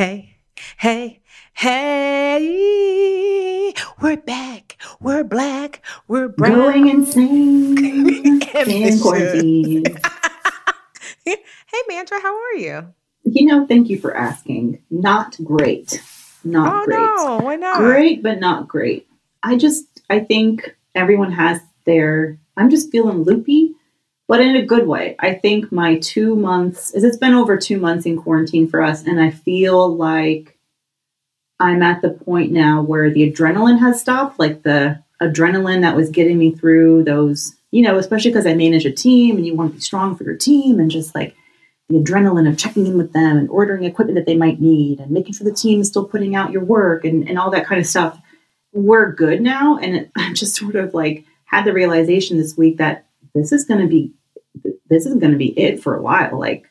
Hey, hey, hey, we're back. We're black. We're brown. Going insane in quarantine. hey, Mantra, how are you? You know, thank you for asking. Not great. Not oh, great. no. Why not? Great, but not great. I just, I think everyone has their, I'm just feeling loopy, but in a good way. I think my two months, is it's been over two months in quarantine for us, and I feel like I'm at the point now where the adrenaline has stopped, like the adrenaline that was getting me through those, you know, especially because I manage a team and you want to be strong for your team and just like the adrenaline of checking in with them and ordering equipment that they might need and making sure the team is still putting out your work and, and all that kind of stuff. We're good now. And I'm just sort of like had the realization this week that this is going to be this is going to be it for a while. Like,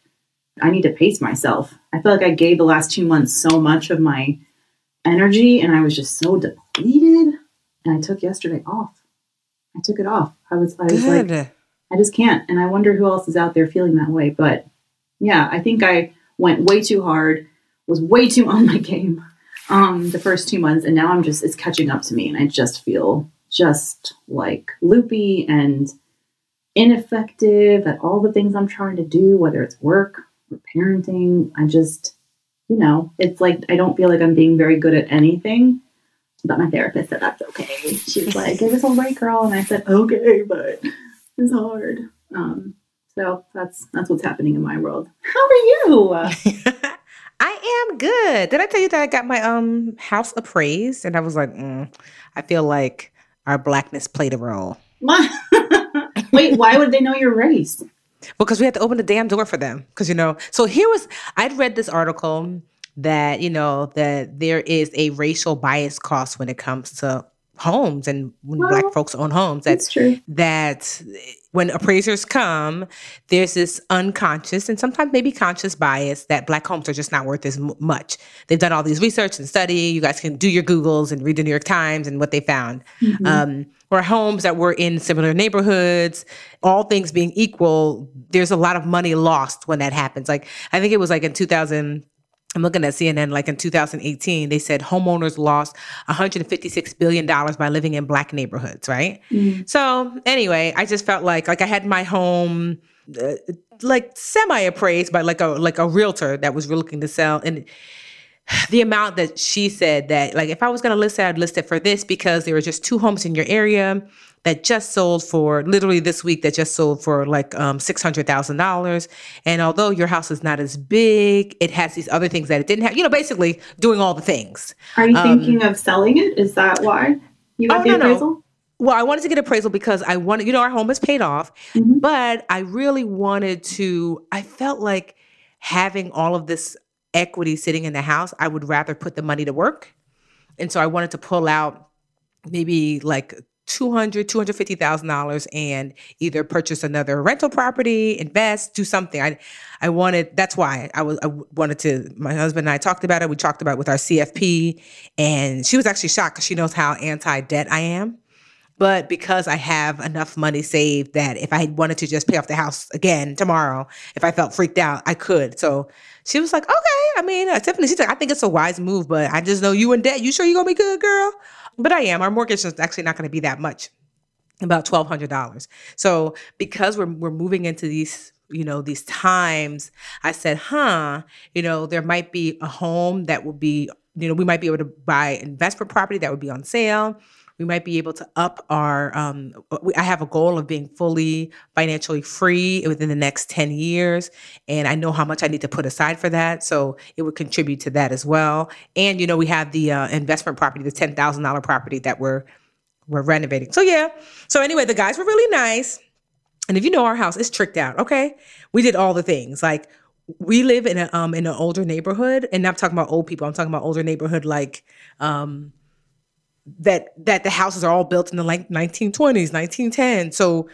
I need to pace myself. I feel like I gave the last two months so much of my energy and I was just so depleted. And I took yesterday off. I took it off. I was, I was Good. like, I just can't. And I wonder who else is out there feeling that way. But yeah, I think I went way too hard, was way too on my game um, the first two months. And now I'm just, it's catching up to me. And I just feel just like loopy and ineffective at all the things I'm trying to do, whether it's work or parenting. I just, you know, it's like I don't feel like I'm being very good at anything. But my therapist said that's okay. She was like, "Give us a break, girl," and I said, "Okay, but it's hard." Um, so that's that's what's happening in my world. How are you? I am good. Did I tell you that I got my um house appraised? And I was like, mm, I feel like our blackness played a role. Wait, why would they know your race? Because we had to open the damn door for them because you know so here was i'd read this article that you know that there is a racial bias cost when it comes to homes and when Well, black folks own homes That's true. that when appraisers come there's this unconscious and sometimes maybe conscious bias that black homes are just not worth as mu- much they've done all these research and study you guys can do your googles and read the new york times and what they found Mm-hmm. um, or homes that were in similar neighborhoods all things being equal there's a lot of money lost when that happens like i think it was like in 2000 I'm looking at CNN, like in 2018, they said homeowners lost $156 billion by living in black neighborhoods, right? So anyway, I just felt like, like I had my home, uh, like semi appraised by like a, like a realtor that was looking to sell. And the amount that she said that like if I was going to list it, I'd list it for this because there were just two homes in your area that just sold for literally this week that just sold for like um, six hundred thousand dollars. And although your house is not as big, it has these other things that it didn't have. You know, basically doing all the things. Are you thinking of selling it? Is that why you got Oh, the no, no. appraisal? Well, I wanted to get appraisal because I wanted, you know, our home is paid off, Mhm. but I really wanted to, I felt like having all of this equity sitting in the house, I would rather put the money to work. And so I wanted to pull out maybe like 200 $250,000 and either purchase another rental property, invest, do something. I I wanted that's why I was I wanted to my husband and I talked about it. We talked about it with our CFP and she was actually shocked cuz she knows how anti-debt I am. But because I have enough money saved that if I wanted to just pay off the house again tomorrow, if I felt freaked out, I could. So she was like, okay. I mean, uh, Tiffany, she's like, I think it's a wise move, but I just know you in debt. You sure you're gonna be good, girl? But I am. Our mortgage is actually not gonna be that much. about twelve hundred dollars. So because we're we're moving into these you know these times, I said, huh, you know, there might be a home that will be you know we might be able to buy investment property that would be on sale we might be able to up our um, we, i have a goal of being fully financially free within the next 10 years and i know how much i need to put aside for that so it would contribute to that as well. And you know we have the uh, investment property the $10000 property that we're we're renovating. So yeah. So anyway the guys were really nice. And if you know our house it's tricked out okay? We did all the things. Like we live in a um in an older neighborhood and i'm talking about old people i'm talking about older neighborhood like um that that the houses are all built in the like 1920s 1910 so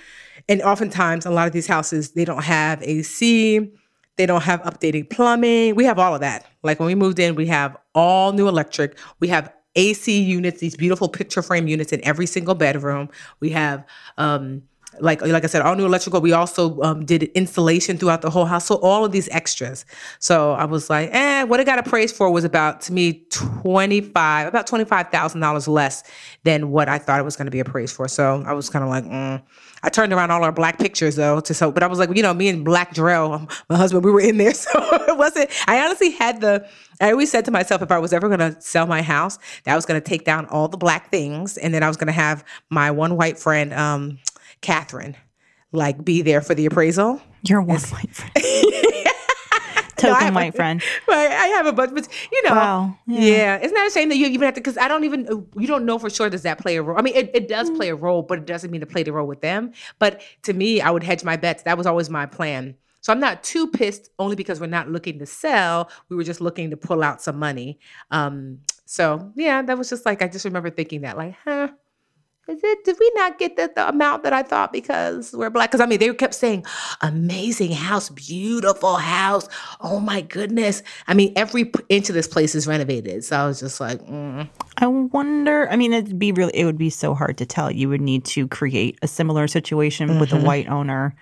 and oftentimes a lot of these houses they don't have ac they don't have updated plumbing. We have all of that. Like when we moved in we have all new electric. We have ac units these beautiful picture frame units in every single bedroom. We have um like like I said, all new electrical. We also um, did installation throughout the whole house. So all of these extras. So I was like, eh, what I got appraised for was about to me twenty five, about twenty five thousand dollars less than what I thought it was going to be appraised for. So I was kind of like, mm. I turned around all our black pictures though to so, but I was like, you know, me and Black Jarrell, my husband, we were in there, so it wasn't. I honestly had the. I always said to myself, if I was ever going to sell my house, that I was going to take down all the black things, and then I was going to have my one white friend. Um, Catherine, like be there for the appraisal. Your one white friend. Token no, white a, friend. Right. I have a bunch, but you know, wow. yeah. yeah. Isn't that a shame that you even have to, because I don't even, you don't know for sure does that play a role. I mean, it, it does mm. play a role, but it doesn't mean to play the role with them. But to me, I would hedge my bets. That was always my plan. So I'm not too pissed only because we're not looking to sell. We were just looking to pull out some money. Um, so yeah, that was just like, I just remember thinking that, like, huh, is it? Did we not get the, the amount that I thought because we're black? Because I mean, they kept saying, amazing house, beautiful house. Oh my goodness. I mean, every inch of this place is renovated. So I was just like, mm. I wonder. I mean, it'd be really, it would be so hard to tell. You would need to create a similar situation mm-hmm. with a mm-hmm. white owner,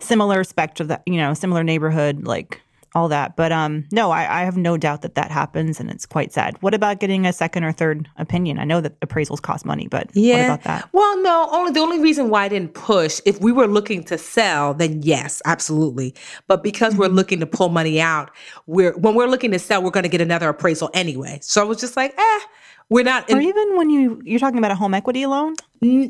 similar spec of that, you know, similar neighborhood, like all that. But um, no, I, I, have no doubt that that happens, and it's quite sad. What about getting a second or third opinion? I know that appraisals cost money, but yeah. what about that? Well, no. Only the only reason why I didn't push, if we were looking to sell, then yes, absolutely. But because mm-hmm. we're looking to pull money out, we're when we're looking to sell, we're going to get another appraisal anyway. So I was just like, eh. We're not, in, or even when you you're talking about a home equity loan.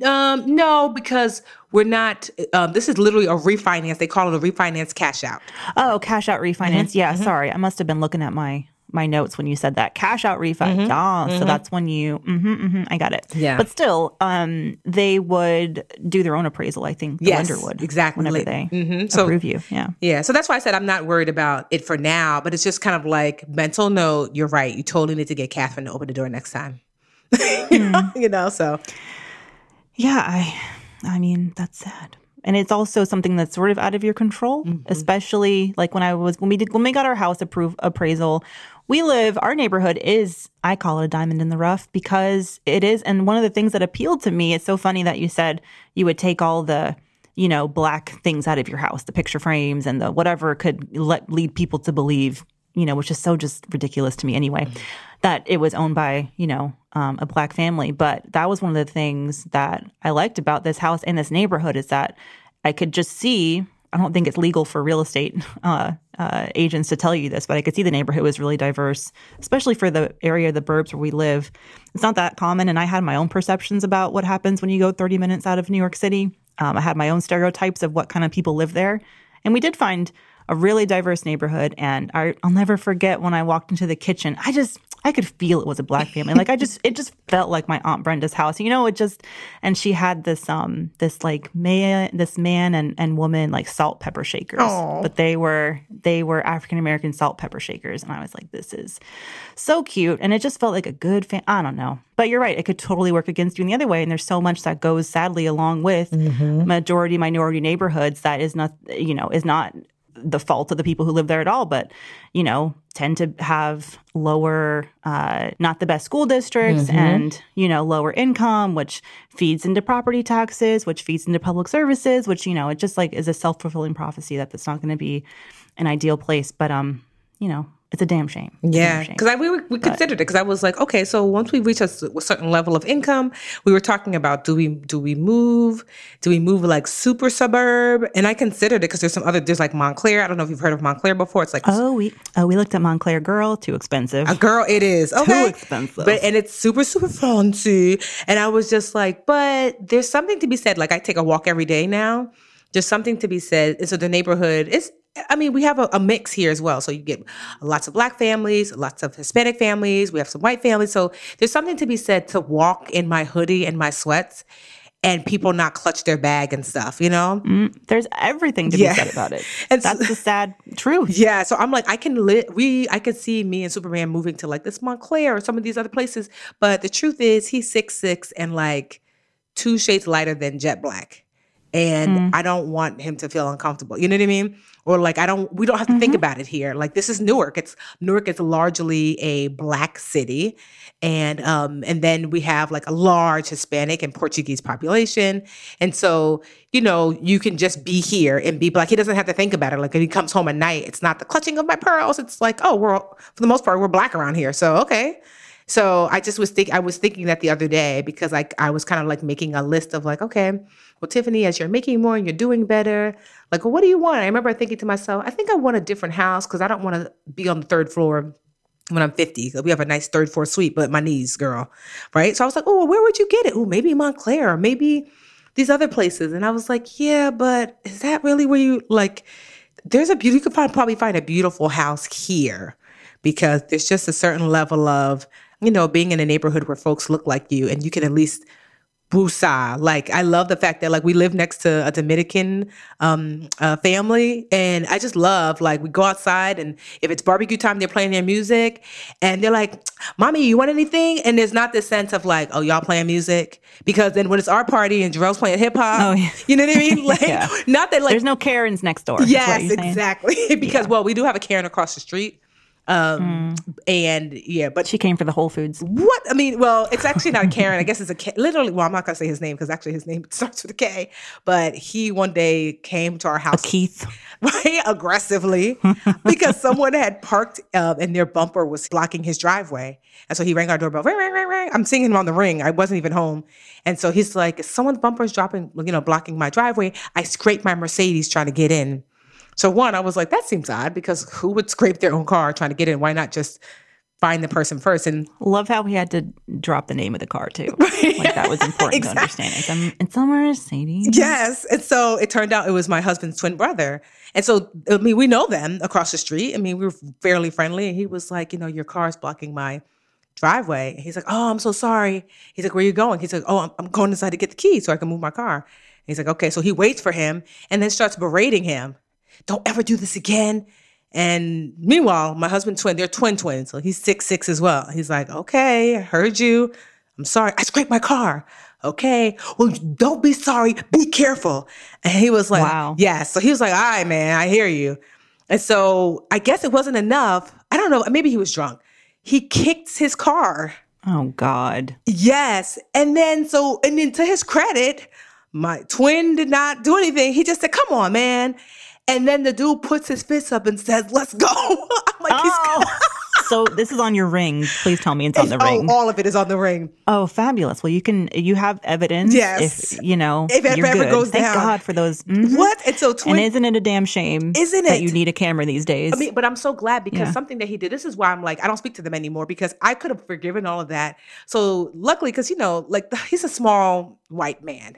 Um, no, because we're not. Um, this is literally a refinance. They call it a refinance cash out. Oh, cash out refinance. Mm-hmm. Yeah, mm-hmm. sorry, I must have been looking at my my notes when you said that cash out refund. Mm-hmm. Ah, mm-hmm. so that's when you. Mm-hmm, mm-hmm, I got it. Yeah, but still, um, they would do their own appraisal. I think the yes, lender would exactly whenever they mm-hmm. so, approve you. Yeah, yeah. So that's why I said I'm not worried about it for now. But it's just kind of like mental note. You're right. You totally need to get Catherine to open the door next time. mm. you know, so yeah, I I mean, that's sad. And it's also something that's sort of out of your control, mm-hmm. especially like when I was when we did when we got our house approved appraisal. We live our neighborhood is I call it a diamond in the rough because it is and one of the things that appealed to me, it's so funny that you said you would take all the you know, black things out of your house, the picture frames and the whatever could let lead people to believe, you know, which is so just ridiculous to me anyway, mm-hmm. that it was owned by, you know, um, a black family. But that was one of the things that I liked about this house and this neighborhood is that I could just see. I don't think it's legal for real estate uh, uh, agents to tell you this, but I could see the neighborhood was really diverse, especially for the area of the burbs where we live. It's not that common, and I had my own perceptions about what happens when you go 30 minutes out of New York City. Um, I had my own stereotypes of what kind of people live there, and we did find a really diverse neighborhood. And I, I'll never forget when I walked into the kitchen. I just I could feel it was a black family. Like I just, it just felt like my aunt Brenda's house. You know, it just, and she had this, um, this like man, this man and and woman like salt pepper shakers, Aww. but they were they were African American salt pepper shakers, and I was like, this is so cute, and it just felt like a good fan. I don't know, but you're right, it could totally work against you in the other way, and there's so much that goes sadly along with mm-hmm. majority minority neighborhoods that is not, you know, is not the fault of the people who live there at all, but you know, tend to have lower, uh, not the best school districts, mm-hmm. and you know, lower income, which feeds into property taxes, which feeds into public services, which you know, it just like is a self fulfilling prophecy that that's not going to be an ideal place. But um, you know, It's a damn shame. It's Yeah, because I we we considered it because I was like, okay, so once we reach a certain level of income, we were talking about do we do we move, do we move like super suburb, and I considered it because there's some other there's like Montclair. I don't know if you've heard of Montclair before. It's like Oh, we oh we looked at Montclair Girl. Too expensive. a girl, it is okay, too expensive. but and it's super super fancy. And I was just like, but there's something to be said. Like I take a walk every day now. There's something to be said. And so the neighborhood is. I mean, we have a, a mix here as well. So you get lots of black families, lots of Hispanic families. We have some white families. So there's something to be said to walk in my hoodie and my sweats, and people not clutch their bag and stuff. You know. Mm, There's everything to Yeah. be said about it. And so- That's the sad truth. Yeah, so I'm like, I can li- we I could see me and Superman moving to like this Montclair or some of these other places, but the truth is he's six six and like two shades lighter than jet black, and I don't want him to feel uncomfortable. You know what I mean? Or like I don't we don't have to think about it here. Like this is Newark. It's Newark is largely a black city. And um and then we have like a large Hispanic and Portuguese population. And so, you know, you can just be here and be black. He doesn't have to think about it. Like if he comes home at night, it's not the clutching of my pearls. It's like, oh, we're all- for the most part, we're black around here. So okay. So I just was think I was thinking that the other day because like I was kind of like making a list of like, okay, well, Tiffany, as you're making more and you're doing better, like, well, what do you want? I remember thinking to myself, I think I want a different house because I don't want to be on the third floor when I'm 50. We have a nice third floor suite, but my knees, girl. Right. So I was like, oh, well, where would you get it? Oh, maybe Montclair or maybe these other places. And I was like, yeah, but is that really where you like? There's a beauty, you could find, probably find a beautiful house here because there's just a certain level of, you know, being in a neighborhood where folks look like you and you can at least Busa. Like I love the fact that like we live next to a Dominican um uh, family and I just love like we go outside and if it's barbecue time they're playing their music and they're like, "Mommy, you want anything?" And there's not this sense of like, "Oh, y'all playing music?" Because then when it's our party and Jerome's playing hip hop, Oh, yeah. you know what I mean? Like Yeah. not that like There's no Karens next door. Yes, exactly. because well, we do have a Karen across the street. Um and yeah, but She came for the Whole Foods. what? I mean, well, it's actually not Karen. I guess it's a K. Literally, well, I'm not gonna say his name because actually his name starts with a K. But he one day came to our house Keith. right aggressively because someone had parked um, and their bumper was blocking his driveway, and so he rang our doorbell. Ring, ring, ring, ring. I'm seeing him on the ring. I wasn't even home, and so he's like, "Someone's bumper is dropping, you know, blocking my driveway." I scraped my Mercedes trying to get in. So one, I was like, that seems odd because who would scrape their own car trying to get in? Why not just find the person first? And Love how he had to drop the name of the car too. Like that was important to understand. It's a, it's a Mercedes. Yes. And so it turned out it was my husband's twin brother. And so, I mean, we know them across the street. I mean, we were fairly friendly. And he was like, you know, your car is blocking my driveway. And he's like, oh, I'm so sorry. He's like, where are you going? He's like, oh, I'm, I'm going inside to get the key so I can move my car. And he's like, okay. So he waits for him and then starts berating him. Don't ever do this again. And meanwhile, my husband twin, they're twin twins. So he's six, six as well. He's like, okay, I heard you. I'm sorry. I scraped my car. Okay. Well, don't be sorry. Be careful. And he was like, Wow. yeah. So he was like, all right, man, I hear you. And so I guess it wasn't enough. I don't know. Maybe he was drunk. He kicked his car. Oh God. Yes. And then so, and then to his credit, my twin did not do anything. He just said, come on, man. And then the dude puts his fist up and says, let's go. I'm like, Oh. so this is on your ring. Please tell me it's on the oh, ring. all of it is on the ring. Oh, fabulous. Well, you can you have evidence. Yes. If you know If it ever good. goes Thank down. God for those. mhm. What? And so twin And isn't it a damn shame? Isn't it that you need a camera these days? I mean, but I'm so glad because Yeah. something that he did. This is why I'm like, I don't speak to them anymore because I could have forgiven all of that. So luckily, because you know, like he's a small white man.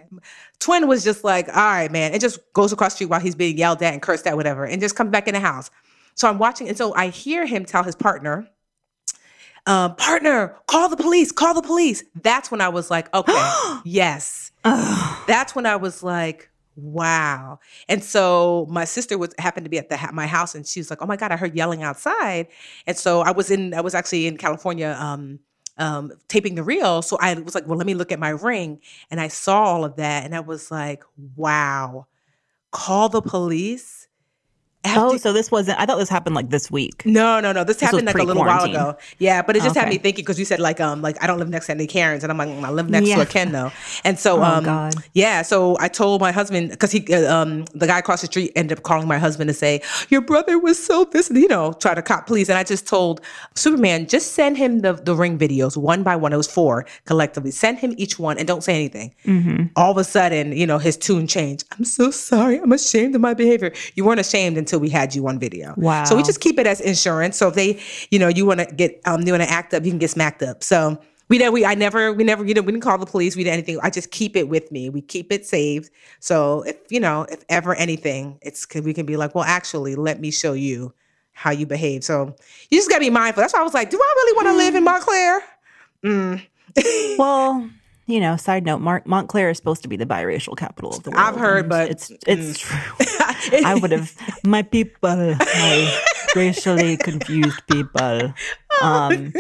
Twin was just like, all right, man, and just goes across the street while he's being yelled at and cursed at, whatever, and just comes back in the house. So I'm watching, and so I hear him tell his partner, um, partner, call the police, call the police. That's when I was like, okay, yes. Ugh. That's when I was like, wow. And so my sister was happened to be at the my house, and she was like, oh my god, I heard yelling outside. And so I was in, I was actually in California. Um, um, taping the reel. So I was like, well, let me look at my ring. And I saw all of that and I was like, wow, call the police. Oh, so this wasn't. I thought this happened like this week. No, no, no. This, This happened like a little while ago. Yeah, but it just had me thinking because you said like um like I don't live next to any Karens, and I'm like "Mm, I live next to a Ken though, and so Oh, um God. yeah, so I told my husband because he uh, um the guy across the street ended up calling my husband to say your brother was so this you know try to cop police, and I just told Superman just send him the the ring videos one by one. It was four collectively. Send him each one and don't say anything. Mm-hmm. All of a sudden, you know, his tune changed. I'm so sorry. I'm ashamed of my behavior. You weren't ashamed until we had you on video. Wow. So we just keep it as insurance. So if they, you know, you want to get, um, you want to act up, you can get smacked up. So we know we, I never, we never, you know, we didn't call the police. We did anything. I just keep it with me. We keep it saved. So if you know, if ever anything, it's we can be like, well, actually, let me show you how you behave. So you just gotta be mindful. That's why I was like, do I really want to live in Montclair? Mm. Well, you know, side note, Mar- Montclair is supposed to be the biracial capital of the world. I've heard, but- it's it's true. I would have my people, my racially confused people. Um,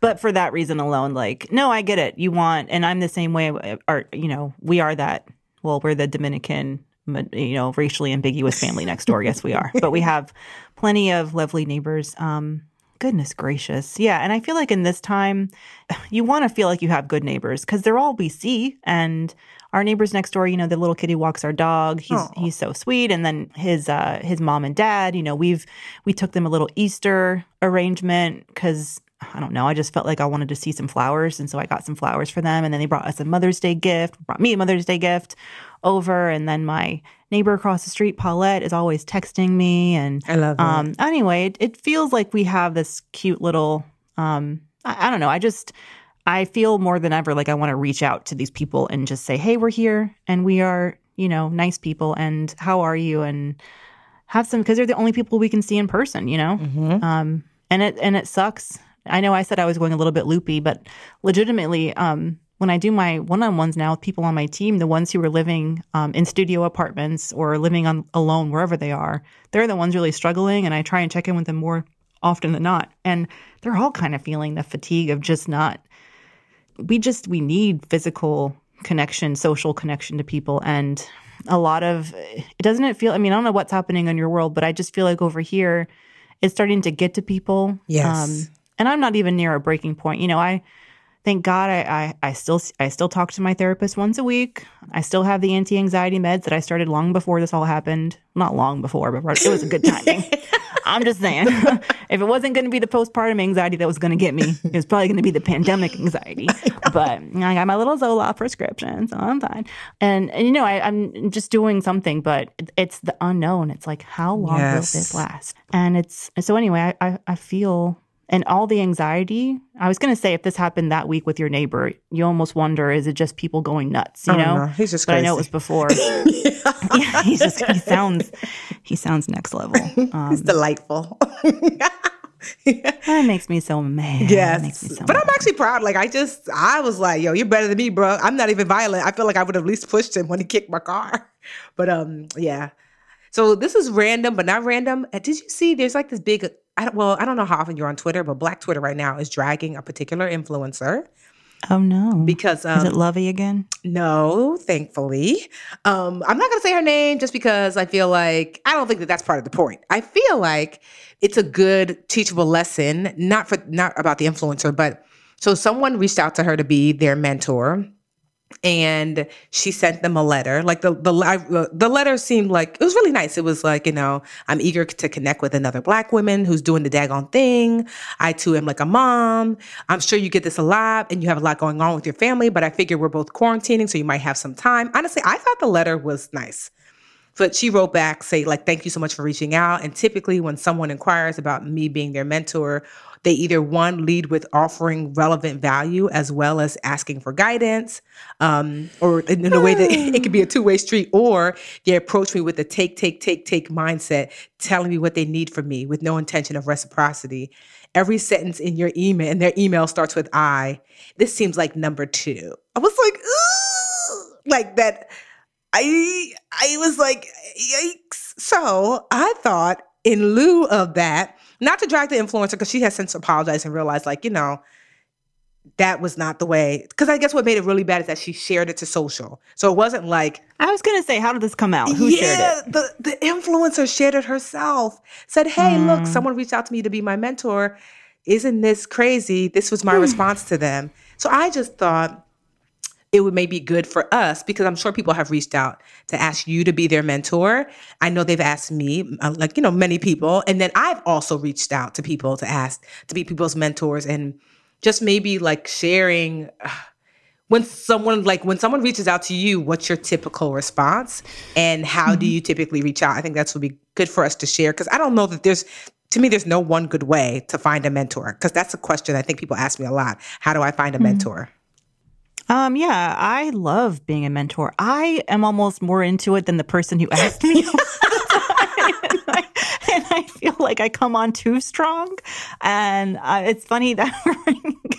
but for that reason alone, like, no, I get it. You want, and I'm the same way. Or you know, we are that. Well, we're the Dominican, you know, racially ambiguous family next door. Yes, we are. But we have plenty of lovely neighbors. Um, goodness gracious, yeah. And I feel like in this time, you want to feel like you have good neighbors because they're all we see and our neighbors next door you know the little kid who walks our dog he's Aw. he's so sweet and then his uh his mom and dad you know we've we took them a little easter arrangement because I don't know. I just felt like I wanted to see some flowers. And so I got some flowers for them. And then they brought us a Mother's Day gift, brought me a Mother's Day gift over. And then my neighbor across the street, Paulette, is always texting me. And I love that. um, anyway, it, it feels like we have this cute little, um, I, I don't know. I just, I feel more than ever like I want to reach out to these people and just say, hey, we're here and we are, you know, nice people. And how are you? And have some, because they're the only people we can see in person, you know? Mhm. Um, and it, and it sucks. I know I said I was going a little bit loopy, but legitimately, um, when I do my one-on-ones now with people on my team, the ones who are living um, in studio apartments or living on alone wherever they are, they're the ones really struggling, and I try and check in with them more often than not. And they're all kind of feeling the fatigue of just not. We just we need physical connection, social connection to people, and a lot of it doesn't it feel. I mean, I don't know what's happening in your world, but I just feel like over here, it's starting to get to people. Yes. Um, and I'm not even near a breaking point. You know, I thank God I, I I still I still talk to my therapist once a week. I still have the anti anxiety meds that I started long before this all happened. Not long before, but it was a good timing. I'm just saying, if it wasn't going to be the postpartum anxiety that was going to get me, it was probably going to be the pandemic anxiety. but I got my little Zoloft prescription, so I'm fine. And and you know, I, I'm just doing something, but it's the unknown. It's like how long Yes. will this last? And it's so anyway. I I, I feel and all the anxiety. I was going to say, if this happened that week with your neighbor, you almost wonder, is it just people going nuts? You Oh, know, no, he's just but I know it was before. yeah, he's just he sounds he sounds next level. Um, It's delightful. that makes me so mad. Yes, makes me so but I'm actually proud. Like I just, I was like, "Yo, you're better than me, bro." I'm not even violent. I feel like I would have at least pushed him when he kicked my car. But um, yeah. So this is random, but not random. Uh, Did you see? There's like this big. I don't, well, I don't know how often you're on Twitter, but Black Twitter right now is dragging a particular influencer oh no, because um, is it Lovey again? no, thankfully. Um, I'm not going to say her name just because I feel like I don't think that that's part of the point. I feel like it's a good teachable lesson, not for not about the influencer, but so someone reached out to her to be their mentor, and she sent them a letter. Like the the the letter seemed like it was really nice. It was like you know I'm eager to connect with another Black woman who's doing the daggone thing. I too am like a mom. I'm sure you get this a lot and you have a lot going on with your family, but I figure we're both quarantining, so you might have some time. Honestly, I thought the letter was nice. But she wrote back, say, like, thank you so much for reaching out. And typically, when someone inquires about me being their mentor, they either one lead with offering relevant value as well as asking for guidance, um, or in, in a way that it could be a two way street, or they approach me with a take, take, take, take mindset, telling me what they need from me with no intention of reciprocity. Every sentence in your email, and their email starts with I. This seems like number two. I was like, Ugh! like that. I I was like, yikes. So I thought in lieu of that, not to drag the influencer because she has since apologized and realized, like, you know, that was not the way. Because I guess what made it really bad is that she shared it to social. So it wasn't like I was gonna say, how did this come out? Who yeah, shared it? The the influencer shared it herself. Said, "Hey, Mm. look, someone reached out to me to be my mentor. Isn't this crazy?" This was my response to them. So I just thought it would maybe be good for us because I'm sure people have reached out to ask you to be their mentor. I know they've asked me, uh, like you know, many people, and then I've also reached out to people to ask to be people's mentors and just maybe like sharing. uh, when someone like when someone reaches out to you what's your typical response and how do you typically reach out? I think that's would be good for us to share because i don't know that there's to me there's no one good way to find a mentor because that's a question i think people ask me a lot. How do i find a mentor Um, yeah, I love being a mentor. I am almost more into it than the person who asked me. and, I, I feel like I come on too strong. And uh, it's funny that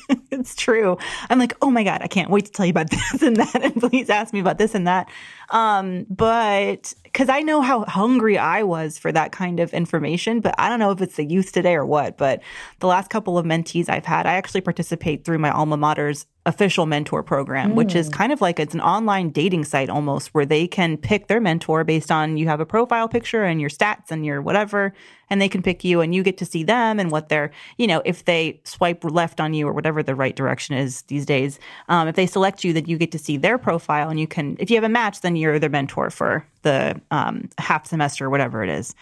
it's true. I'm like, oh my God, I can't wait to tell you about this and that. And please ask me about this and that. Um, but because I know how hungry I was for that kind of information, but I don't know if it's the youth today or what. But the last couple of mentees I've had, I actually participate through my alma mater's official mentor program, which is kind of like it's an online dating site almost where they can pick their mentor based on you have a profile picture and your stats and your whatever, and they can pick you and you get to see them and what they're, you know, if they swipe left on you or whatever the right direction is these days, um, if they select you, then you get to see their profile and you can, if you have a match, then you're their mentor for the um, half semester or whatever it is.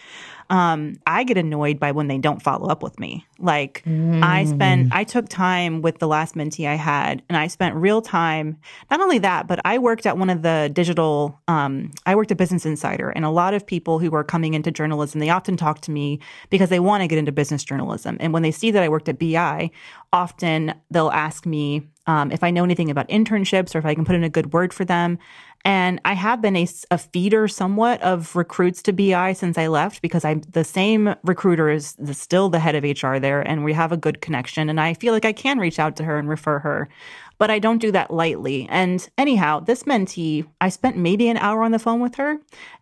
Um, I get annoyed by when they don't follow up with me. Like I spent, I took time with the last mentee I had, and I spent real time. Not only that, but I worked at one of the digital. Um, I worked at Business Insider, and a lot of people who are coming into journalism, they often talk to me because they want to get into business journalism. And when they see that I worked at BI, often they'll ask me um, if I know anything about internships or if I can put in a good word for them. And I have been a, a feeder somewhat of recruits to BI since I left because I'm the same recruiter is the, still the head of HR there, and we have a good connection. And I feel like I can reach out to her and refer her, but I don't do that lightly. And anyhow, this mentee, I spent maybe an hour on the phone with her,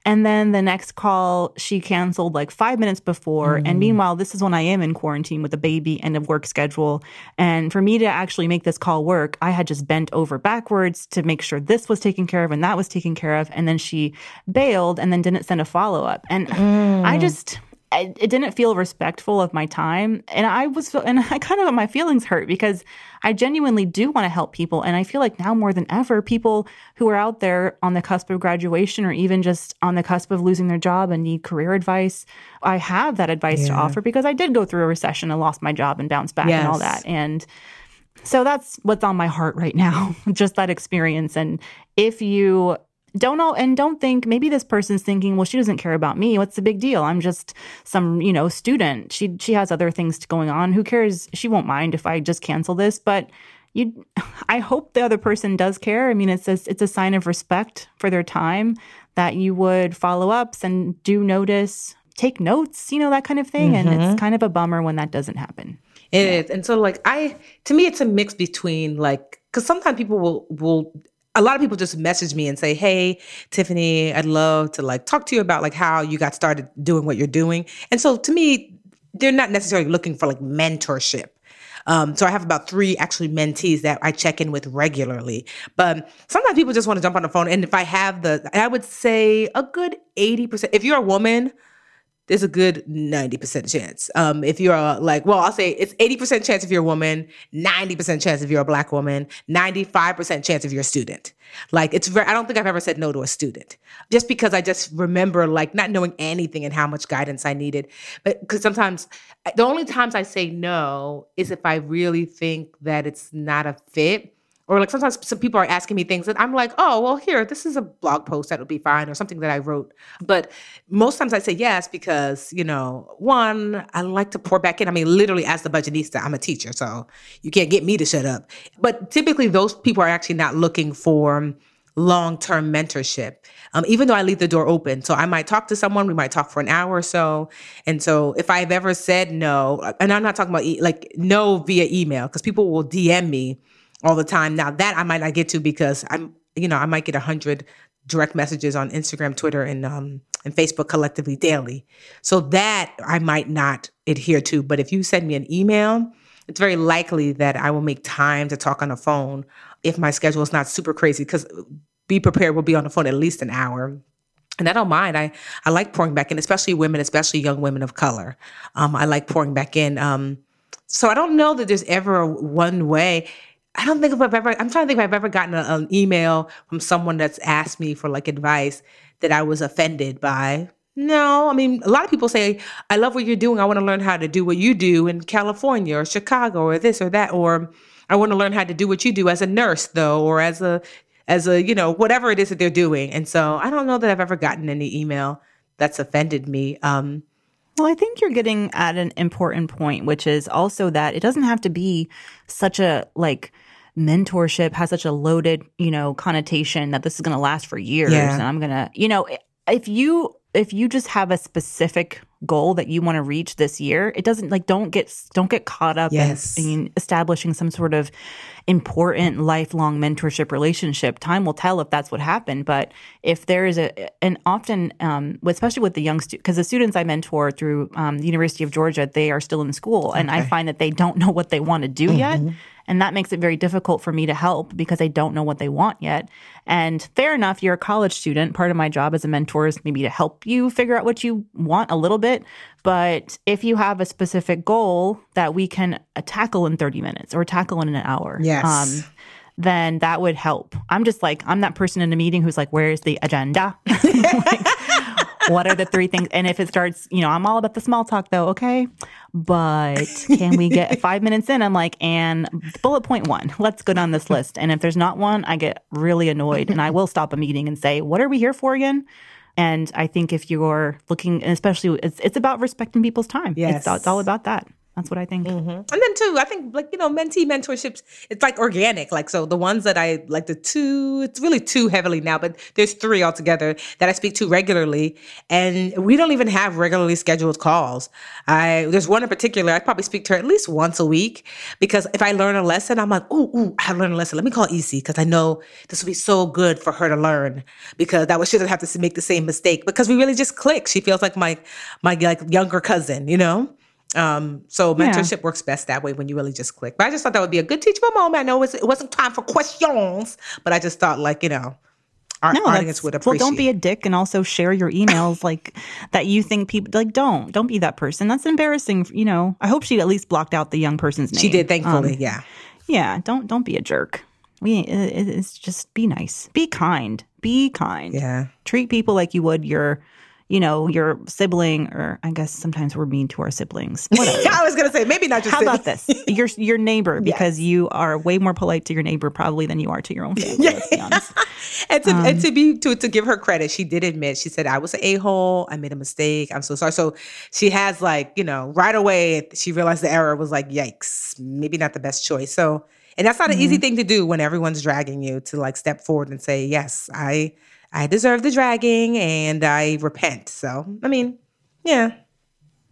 and then the next call she canceled like five minutes before. And mm. meanwhile, this is when I am in quarantine with a baby and a work schedule. And for me to actually make this call work, I had just bent over backwards to make sure this was taken care of and that was taken care of. And then she bailed and then didn't send a follow up. And I mm. just. I, it didn't feel respectful of my time, and I was, and I kind of my feelings hurt because I genuinely do want to help people, and I feel like now more than ever, people who are out there on the cusp of graduation or even just on the cusp of losing their job and need career advice, I have that advice to offer because I did go through a recession and lost my job and bounced back and all that, and so that's what's on my heart right now, just that experience. And if you don't know, and don't think maybe this person's thinking, well, she doesn't care about me. What's the big deal? I'm just some, you know, student. She she has other things going on. Who cares? She won't mind if I just cancel this. But you, I hope the other person does care. I mean, it's a, it's a sign of respect for their time that you would follow ups and do notice, take notes, you know, that kind of thing. And it's mm-hmm. kind of a bummer when that doesn't happen. It is, and so like I, to me, it's a mix between like because sometimes people will will. A lot of people just message me and say, "Hey, Tiffany, I'd love to like talk to you about like how you got started doing what you're doing." And so to me, they're not necessarily looking for like mentorship. Um, so I have about three actually mentees that I check in with regularly. But sometimes people just want to jump on the phone. And if I have the, I would say a good 80%. If you're a woman, there's a good 90% chance. Um, if you're a, like, well, I'll say it's 80% chance if you're a woman, 90% chance if you're a black woman, 95% chance if you're a student. Like it's very, I don't think I've ever said no to a student just because I just remember like not knowing anything and how much guidance I needed. But because sometimes the only times I say no is if I really think that it's not a fit or like sometimes some people are asking me things that I'm like, oh, well, here, this is a blog post that would be fine or something that I wrote. But most times I say yes because, you know, one, I like to pour back in. I mean, literally, as the Budgetnista, I'm a teacher, so you can't get me to shut up. But typically, those people are actually not looking for long term mentorship, um, even though I leave the door open. So I might talk to someone, we might talk for an hour or so. And so if I've ever said no, and I'm not talking about e- like no via email, because people will DM me all the time. Now that I might not get to because I'm, you know, I might get a hundred direct messages on Instagram, Twitter, and um and Facebook collectively daily. So that I might not adhere to. But if you send me an email, it's very likely that I will make time to talk on the phone if my schedule is not super crazy because be prepared we'll be on the phone at least an hour and I don't mind. I, I like pouring back in, especially women, especially young women of color. Um, I like pouring back in. Um, so I don't know that there's ever one way. I don't think if I've ever, I'm trying to think if I've ever gotten a, an email from someone that's asked me for like advice that I was offended by. No, I mean, a lot of people say, I love what you're doing. I want to learn how to do what you do in California or Chicago or this or that. Or I want to learn how to do what you do as a nurse, though, or as a, as a, you know, whatever it is that they're doing. And so I don't know that I've ever gotten any email that's offended me. Um, well, I think you're getting at an important point, which is also that it doesn't have to be such a like mentorship has such a loaded, you know, connotation that this is going to last for years Yeah. and I'm going to, you know, if you if you just have a specific goal that you want to reach this year, it doesn't like don't get don't get caught up Yes. in, in establishing some sort of important lifelong mentorship relationship. Time will tell if that's what happened. But if there is a, and often, um, especially with the young students, because the students I mentor through um, the University of Georgia, they are still in school, and I find that they don't know what they want to do yet. And that makes it very difficult for me to help because I don't know what they want yet. And fair enough, you're a college student. Part of my job as a mentor is maybe to help you figure out what you want a little bit. But if you have a specific goal that we can uh, tackle in 30 minutes or tackle in an hour, um, Yes. then that would help. I'm just like, I'm that person in a meeting who's like, where's the agenda? Like, what are the three things? And if it starts, you know, I'm all about the small talk though, okay? But can we get five minutes in? I'm like, and bullet point one, let's go down this list. And if there's not one, I get really annoyed and I will stop a meeting and say, what are we here for again? And I think if you're looking, and especially, it's, it's about respecting people's time. Yes. It's, it's all about that. That's what I think. Mm-hmm. And then too, I think like you know, mentee mentorships. It's like organic. Like so, the ones that I like the two. It's really two heavily now, but there's three altogether that I speak to regularly, and we don't even have regularly scheduled calls. I there's one in particular. I probably speak to her at least once a week because if I learn a lesson, I'm like, ooh, ooh, I have learned a lesson. Let me call EC because I know this will be so good for her to learn because that way she doesn't have to make the same mistake because we really just click. She feels like my my like younger cousin, you know. Um, so Yeah. mentorship works best that way when you really just click. But I just thought that would be a good teachable moment. I know it, was, it wasn't time for questions, but I just thought like, you know, our No, audience would well. Don't be a dick and also share your emails like that. You think people like don't don't be that person. That's embarrassing. You know. I hope she at least blocked out the young person's name. she did, thankfully. Um, yeah. yeah. Don't don't be a jerk. We it, it's just be nice. Be kind. Be kind. Yeah. Treat people like you would your, you know, your sibling. Or I guess sometimes we're mean to our siblings. I was gonna say maybe not just How about this? Your your neighbor, because you are way more polite to your neighbor probably than you are to your own family. Let's be honest. and to, Um, and to be to, to give her credit, she did admit. She said, "I was an a hole. I made a mistake. I'm so sorry." So she has like you know right away she realized the error was like, "Yikes, maybe not the best choice." So and that's not an Mm-hmm. easy thing to do when everyone's dragging you to like step forward and say, "Yes, I I deserve the dragging and I repent." So I mean, yeah.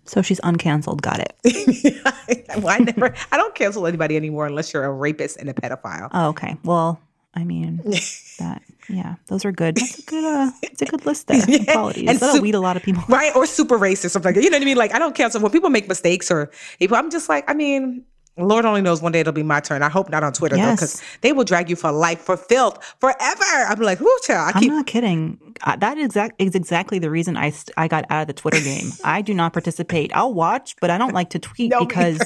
So she's uncanceled. Got it. well, I never, I don't cancel anybody anymore unless you're a rapist and a pedophile. Oh, okay. Well, I mean, that yeah, those are good. That's a good. Uh, it's a good list there. of qualities. And That'll sup- weed a lot of people. right? Or super racist, or something like that. You know what I mean? Like I don't cancel when people make mistakes or people. I'm just like, I mean, Lord only knows one day it'll be my turn. I hope not on Twitter though, because they will drag you for life, for filth, forever. I'm like, whoo, child. I I'm keep. not kidding. That exact is exactly the reason I st- I got out of the Twitter game. I do not participate. I'll watch, but I don't like to tweet No, because.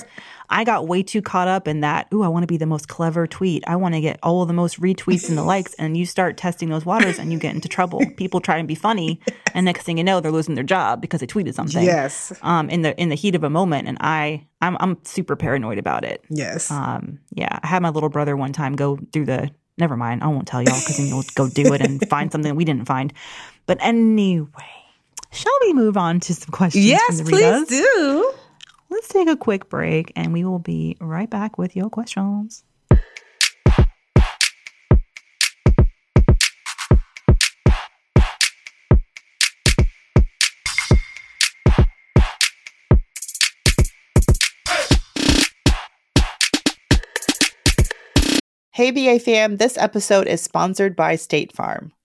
I got way too caught up in that. Ooh, I want to be the most clever tweet. I want to get all the most retweets and the likes. And you start testing those waters, and you get into trouble. People try to be funny, and next thing you know, they're losing their job because they tweeted something. Yes. Um, in the in the heat of a moment, and I I'm I'm super paranoid about it. Yes. Um, yeah, I had my little brother one time go through the. Never mind, I won't tell y'all because then you'll go do it and find something we didn't find. But anyway, shall we move on to some questions? yes, please do. Let's take a quick break, and we will be right back with your questions. Hey, BA fam, this episode is sponsored by State Farm.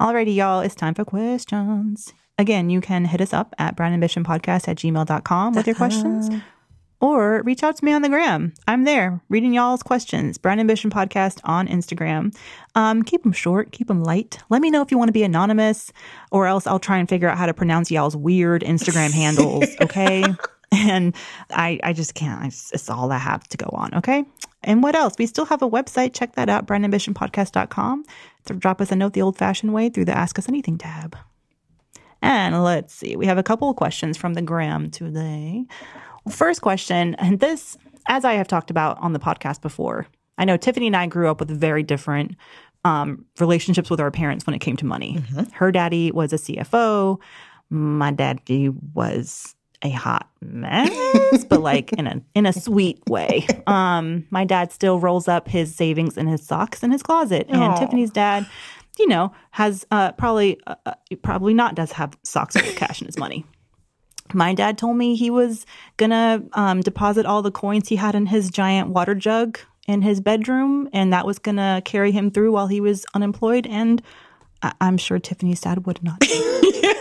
Alrighty, y'all, it's time for questions. Again, you can hit us up at brownambitionpodcast at gmail.com with your questions or reach out to me on the gram. I'm there reading y'all's questions. Brown Ambition Podcast on Instagram. Um, keep them short, keep them light. Let me know if you want to be anonymous or else I'll try and figure out how to pronounce y'all's weird Instagram handles, okay? and I, I just can't. I just, it's all I have to go on, okay? And what else? We still have a website. Check that out, brownambitionpodcast.com. So drop us a note the old fashioned way through the Ask Us Anything tab. And let's see, we have a couple of questions from the gram today. First question, and this, as I have talked about on the podcast before, I know Tiffany and I grew up with very different um, relationships with our parents when it came to money. Her daddy was a CFO. My daddy was a hot mess, but like in a in a sweet way. Um, my dad still rolls up his savings in his socks in his closet, and Aw. Tiffany's dad, you know, has uh, probably uh, uh, probably not does have socks of cash in his money. My dad told me he was gonna um, deposit all the coins he had in his giant water jug in his bedroom, and that was gonna carry him through while he was unemployed. And I- I'm sure Tiffany's dad would not.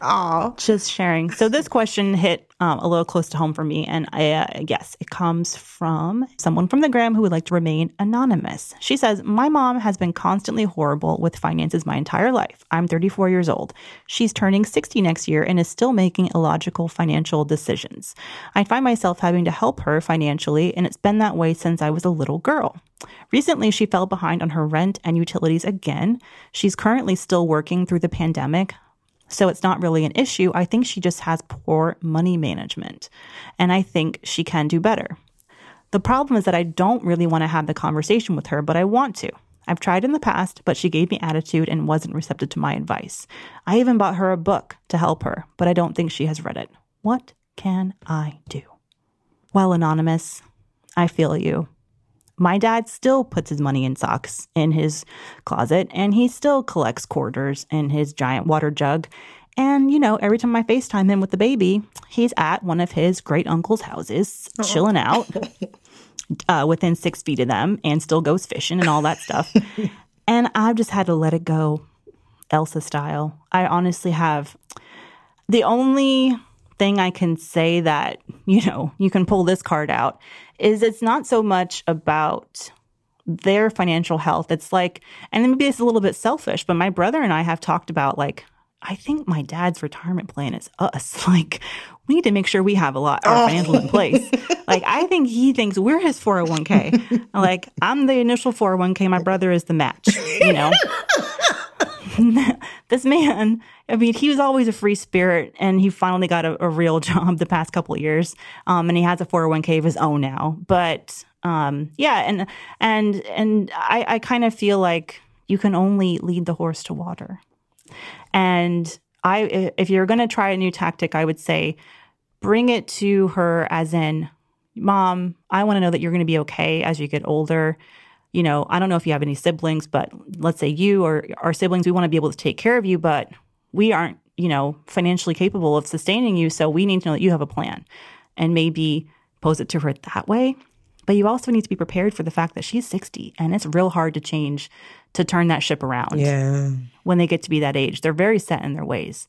Aw. Just sharing. So this question hit um, a little close to home for me, and I, uh, yes, it comes from someone from the gram who would like to remain anonymous. She says, "My mom has been constantly horrible with finances my entire life. I'm 34 years old. She's turning 60 next year and is still making illogical financial decisions. I find myself having to help her financially, and it's been that way since I was a little girl." Recently, she fell behind on her rent and utilities again. She's currently still working through the pandemic, so it's not really an issue. I think she just has poor money management, and I think she can do better. The problem is that I don't really want to have the conversation with her, but I want to. I've tried in the past, but she gave me attitude and wasn't receptive to my advice. I even bought her a book to help her, but I don't think she has read it. What can I do? Well, Anonymous, I feel you. My dad still puts his money in socks in his closet and he still collects quarters in his giant water jug. And, you know, every time I FaceTime him with the baby, he's at one of his great uncle's houses, chilling out uh, within six feet of them and still goes fishing and all that stuff. and I've just had to let it go, Elsa style. I honestly have. The only thing I can say that, you know, you can pull this card out is it's not so much about their financial health. It's like, and maybe it's a little bit selfish, but my brother and I have talked about like, I think my dad's retirement plan is us. Like, we need to make sure we have a lot our oh. financials in place. Like, I think he thinks we're his 401k. like, I'm the initial 401k, my brother is the match, you know? this man, I mean, he was always a free spirit and he finally got a, a real job the past couple years. Um, and he has a 401k of his own now. But um, yeah, and and and I, I kind of feel like you can only lead the horse to water. And I if you're gonna try a new tactic, I would say bring it to her as in, Mom, I want to know that you're gonna be okay as you get older you know, I don't know if you have any siblings, but let's say you or our siblings, we want to be able to take care of you, but we aren't, you know, financially capable of sustaining you. So we need to know that you have a plan and maybe pose it to her that way. But you also need to be prepared for the fact that she's 60 and it's real hard to change, to turn that ship around Yeah. when they get to be that age. They're very set in their ways.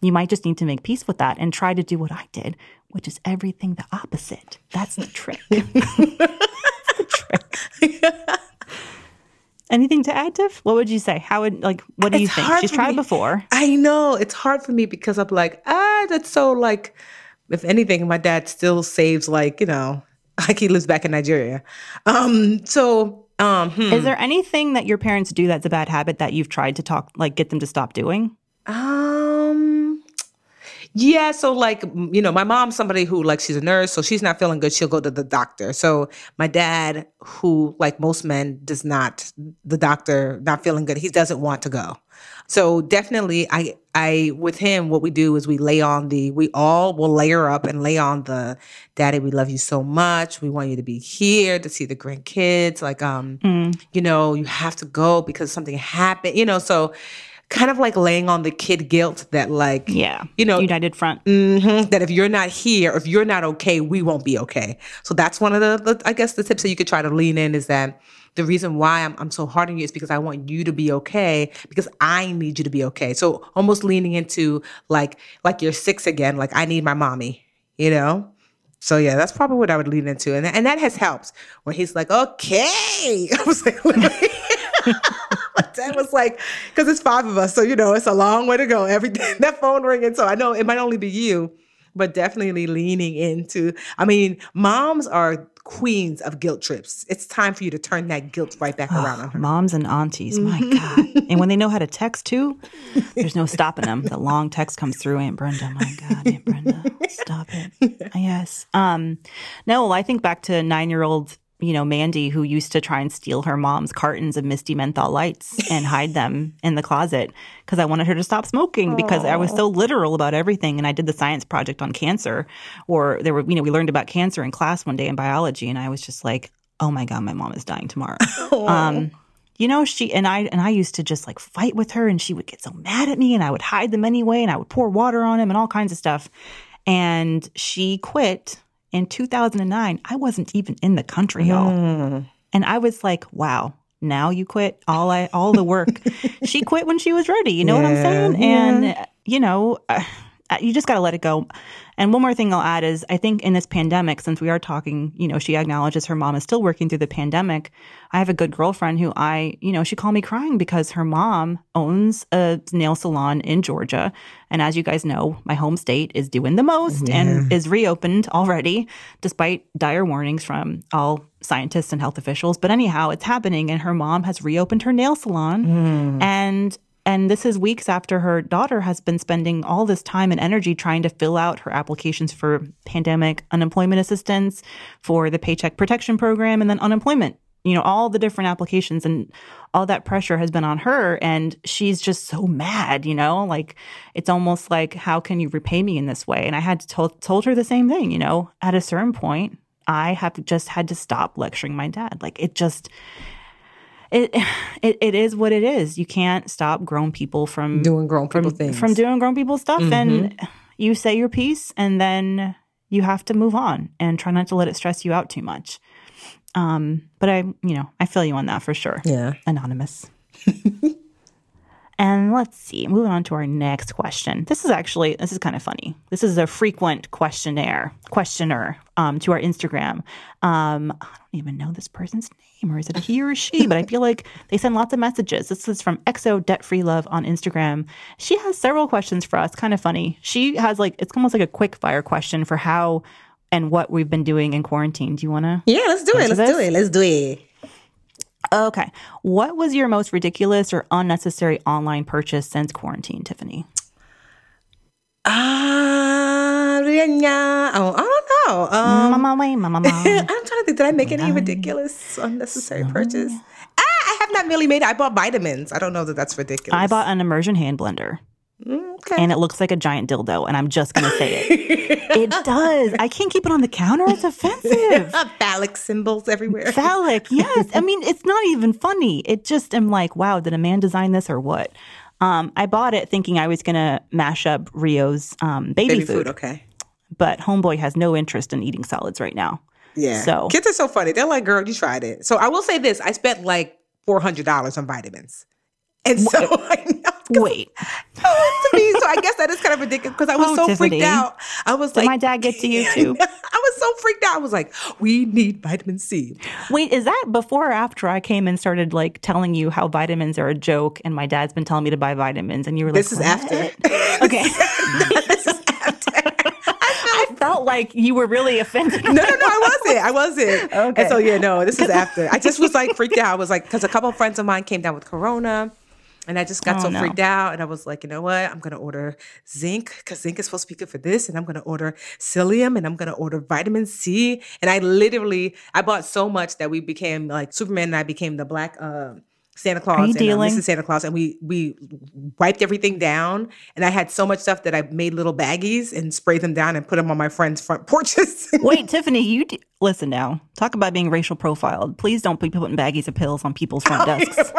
You might just need to make peace with that and try to do what I did, which is everything the opposite. That's the trick. the trick. Anything to add, Tiff? What would you say? How would like? What do you think? She's tried me. before. I know it's hard for me because I'm like, ah, that's so like. If anything, my dad still saves like you know, like he lives back in Nigeria. Um, so um, hmm. Is there anything that your parents do that's a bad habit that you've tried to talk, like, get them to stop doing? Um. Yeah, so like you know, my mom's somebody who like she's a nurse, so she's not feeling good, she'll go to the doctor. So my dad, who like most men, does not the doctor not feeling good, he doesn't want to go. So definitely, I I with him, what we do is we lay on the we all will layer up and lay on the daddy. We love you so much. We want you to be here to see the grandkids. Like um, you know, you have to go because something happened. You know, so kind of like laying on the kid guilt that like Yeah. you know United Front. mhm, that if you're not here if you're not okay we won't be okay so that's one of the, the i guess the tips that you could try to lean in is that the reason why I'm, I'm so hard on you is because i want you to be okay because i need you to be okay so almost leaning into like like you're six again like i need my mommy you know so yeah, that's probably what I would lean into, and and that has helped. When he's like, "Okay," I was like, dad was like, because it's five of us, so you know it's a long way to go. Every that phone ringing, so I know it might only be you, but definitely leaning into. I mean, moms are queens of guilt trips. It's time for you to turn that guilt right back around on her. Moms and aunties, my God. And when they know how to text too, there's no stopping them. The long text comes through, Aunt Brenda. My God, Aunt Brenda, stop it. Yes. Um, no, well, I think back to nine year old, you know, Mandi, who used to try and steal her mom's cartons of Misty menthol lights and hide them in the closet because I wanted her to stop smoking because I was so literal about everything. And I did the science project on cancer, or there were, you know, we learned about cancer in class one day in biology. And I was just like, oh my God, my mom is dying tomorrow. Um, you know, she and I and I used to just like fight with her, and she would get so mad at me, and I would hide them anyway, and I would pour water on him and all kinds of stuff. And she quit in 2009. I wasn't even in the country, y'all. And I was like, wow. Now you quit all I all the work. she quit when she was ready. You know what I'm saying? And you know, uh, Uh, you just got to let it go. And one more thing I'll add is I think in this pandemic, since we are talking, you know, she acknowledges her mom is still working through the pandemic. I have a good girlfriend who I, you know, she called me crying because her mom owns a nail salon in Georgia. And as you guys know, my home state is doing the most and is reopened already, despite dire warnings from all scientists and health officials. But anyhow, it's happening. And her mom has reopened her nail salon. Mm. And and this is weeks after her daughter has been spending all this time and energy trying to fill out her applications for pandemic unemployment assistance, for the Paycheck Protection Program, and then unemployment. You know, all the different applications and all that pressure has been on her. And she's just so mad, you know, like it's almost like, how can you repay me in this way? And I had to tell, told her the same thing, you know, at a certain point, I have just had to stop lecturing my dad. Like it just, it, it it is what it is. You can't stop grown people from Doing grown people from, things. from doing grown people stuff. And you say your piece, and then you have to move on and try not to let it stress you out too much. Um, but I, you know, I feel you on that for sure. Yeah. Anonymous. and let's see, moving on to our next question. This is actually this is kind of funny. This is a frequent questionnaire questioner um, to our Instagram. Um, I don't even know this person's name, or is it he or she? but I feel like they send lots of messages. This is from Exo Debt Free Love on Instagram. She has several questions for us. Kind of funny. She has like it's almost like a quick fire question for how and what we've been doing in quarantine. Do you want to? Yeah, let's do it. Let's do it. Let's do it. Okay. What was your most ridiculous or unnecessary online purchase since quarantine, Tiffany? Ah, yeah. Oh, I don't know. Um, mama, way, mama, I'm trying to think. Did I make any ridiculous, unnecessary purchase? Ah, I have not really made it. I bought vitamins. I don't know that that's ridiculous. I bought an immersion hand blender okay. and it looks like a giant dildo, and I'm just going to say it. it does. I can't keep it on the counter. It's offensive. phallic symbols everywhere. Phallic, yes. I mean, it's not even funny. It just, I'm like, wow, did a man design this or what? Um, I bought it thinking I was going to mash up Rio's um, baby, Baby food, food. Okay. but Homeboy has no interest in eating solids right now. Yeah. So- kids are so funny. They're like, "Girl, you tried it." So I will say this: I spent like four hundred dollars on vitamins, and so I know. Wait, to me, so I guess that is kind of ridiculous because I was Oh, so Tiffany. freaked out. I was did like, my dad get to you too? I was so freaked out. I was like, we need vitamin C. Wait, is that before or after I came and started like telling you how vitamins are a joke and my dad's been telling me to buy vitamins and you were like, This is after. Okay. this is after. I felt like you were really offended. No, no, no, I wasn't. I wasn't. Okay. And so yeah, no, this is after. I just was like freaked out. I was like, because a couple of friends of mine came down with corona. And I just got Oh, so no. freaked out, and I was like, you know what? I'm gonna order zinc because zinc is supposed to be good for this, and I'm gonna order psyllium, and I'm gonna order vitamin C. And I literally, I bought so much that we became like Superman, and I became the black uh, Santa Claus and. Mrs. Santa Claus, and we we wiped everything down. And I had so much stuff that I made little baggies and sprayed them down and put them on my friends' front porches. Wait, Tiffany, you d- listen now. Talk about being racial profiled. Please don't be putting baggies of pills on people's front desks.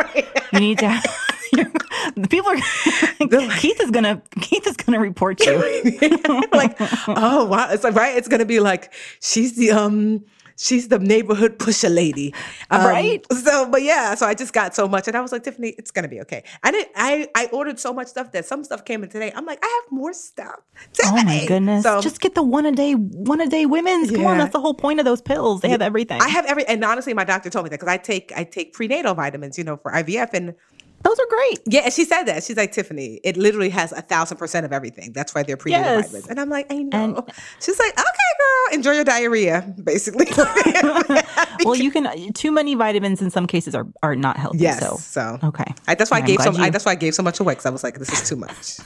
You need to. the people are. Keith is gonna. Keith is gonna report you. like, oh wow, it's like right. It's gonna be like she's the um. She's the neighborhood pusher lady, Um, Right? So, but yeah, so I just got so much, and I was like, Tiffany, it's gonna be okay. I didn't. I I ordered so much stuff that some stuff came in today. I'm like, I have more stuff. Oh my goodness! So Just get the one a day, one a day women's. Come on, that's the whole point of those pills. They have everything. I have every, and honestly, my doctor told me that because I take I take prenatal vitamins, you know, for IVF, and Those are great. yeah, and she said that she's like Tiffany, it literally has a thousand percent of everything. That's why they're prenatal Yes. vitamins, and I'm like, I know. And- she's like, okay, girl, enjoy your diarrhea, basically. Well, you can. Too many vitamins in some cases are are not healthy. yes, So so okay. I, that's why I gave so I, that's why I gave so much away because I was like, this is too much.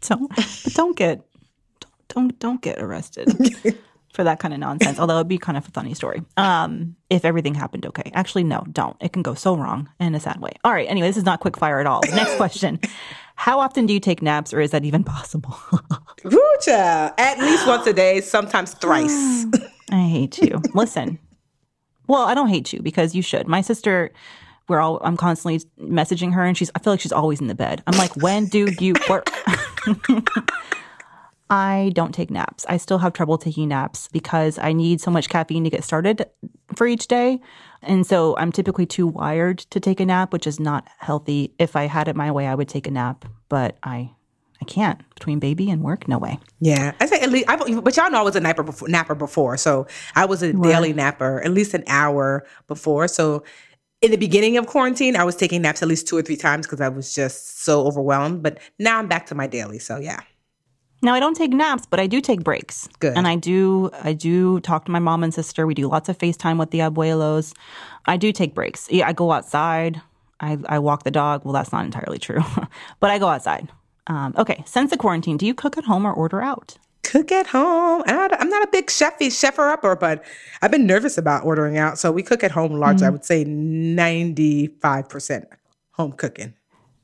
don't but don't get don't don't get arrested for that kind of nonsense. Although it'd be kind of a funny story. Um, if everything happened okay. Actually, no, don't. It can go so wrong in a sad way. All right. Anyway, this is not quick fire at all. Next question: How often do you take naps, or is that even possible? Child. At least once a day, sometimes thrice. I hate you. Listen. Well, I don't hate you because you should. My sister, we're all I'm constantly messaging her and she's I feel like she's always in the bed. I'm like, when do you work? I don't take naps. I still have trouble taking naps because I need so much caffeine to get started for each day. And so I'm typically too wired to take a nap, which is not healthy. If I had it my way, I would take a nap, but I I can't. Between baby and work, no way. Yeah, I say at least. I, but y'all know I was a napper before, napper before, so I was a daily napper at least an hour before. So in the beginning of quarantine, I was taking naps at least two or three times because I was just so overwhelmed. But now I'm back to my daily. So yeah, Now I don't take naps, but I do take breaks. Good. And I do I do talk to my mom and sister. We do lots of FaceTime with the abuelos. I do take breaks. Yeah, I go outside. I, I walk the dog. Well, that's not entirely true, but I go outside. Um, okay, since the quarantine, do you cook at home or order out? cook at home. And I, I'm not a big chefy chefer upper, but I've been nervous about ordering out. So we cook at home largely. I would say 95 percent home cooking.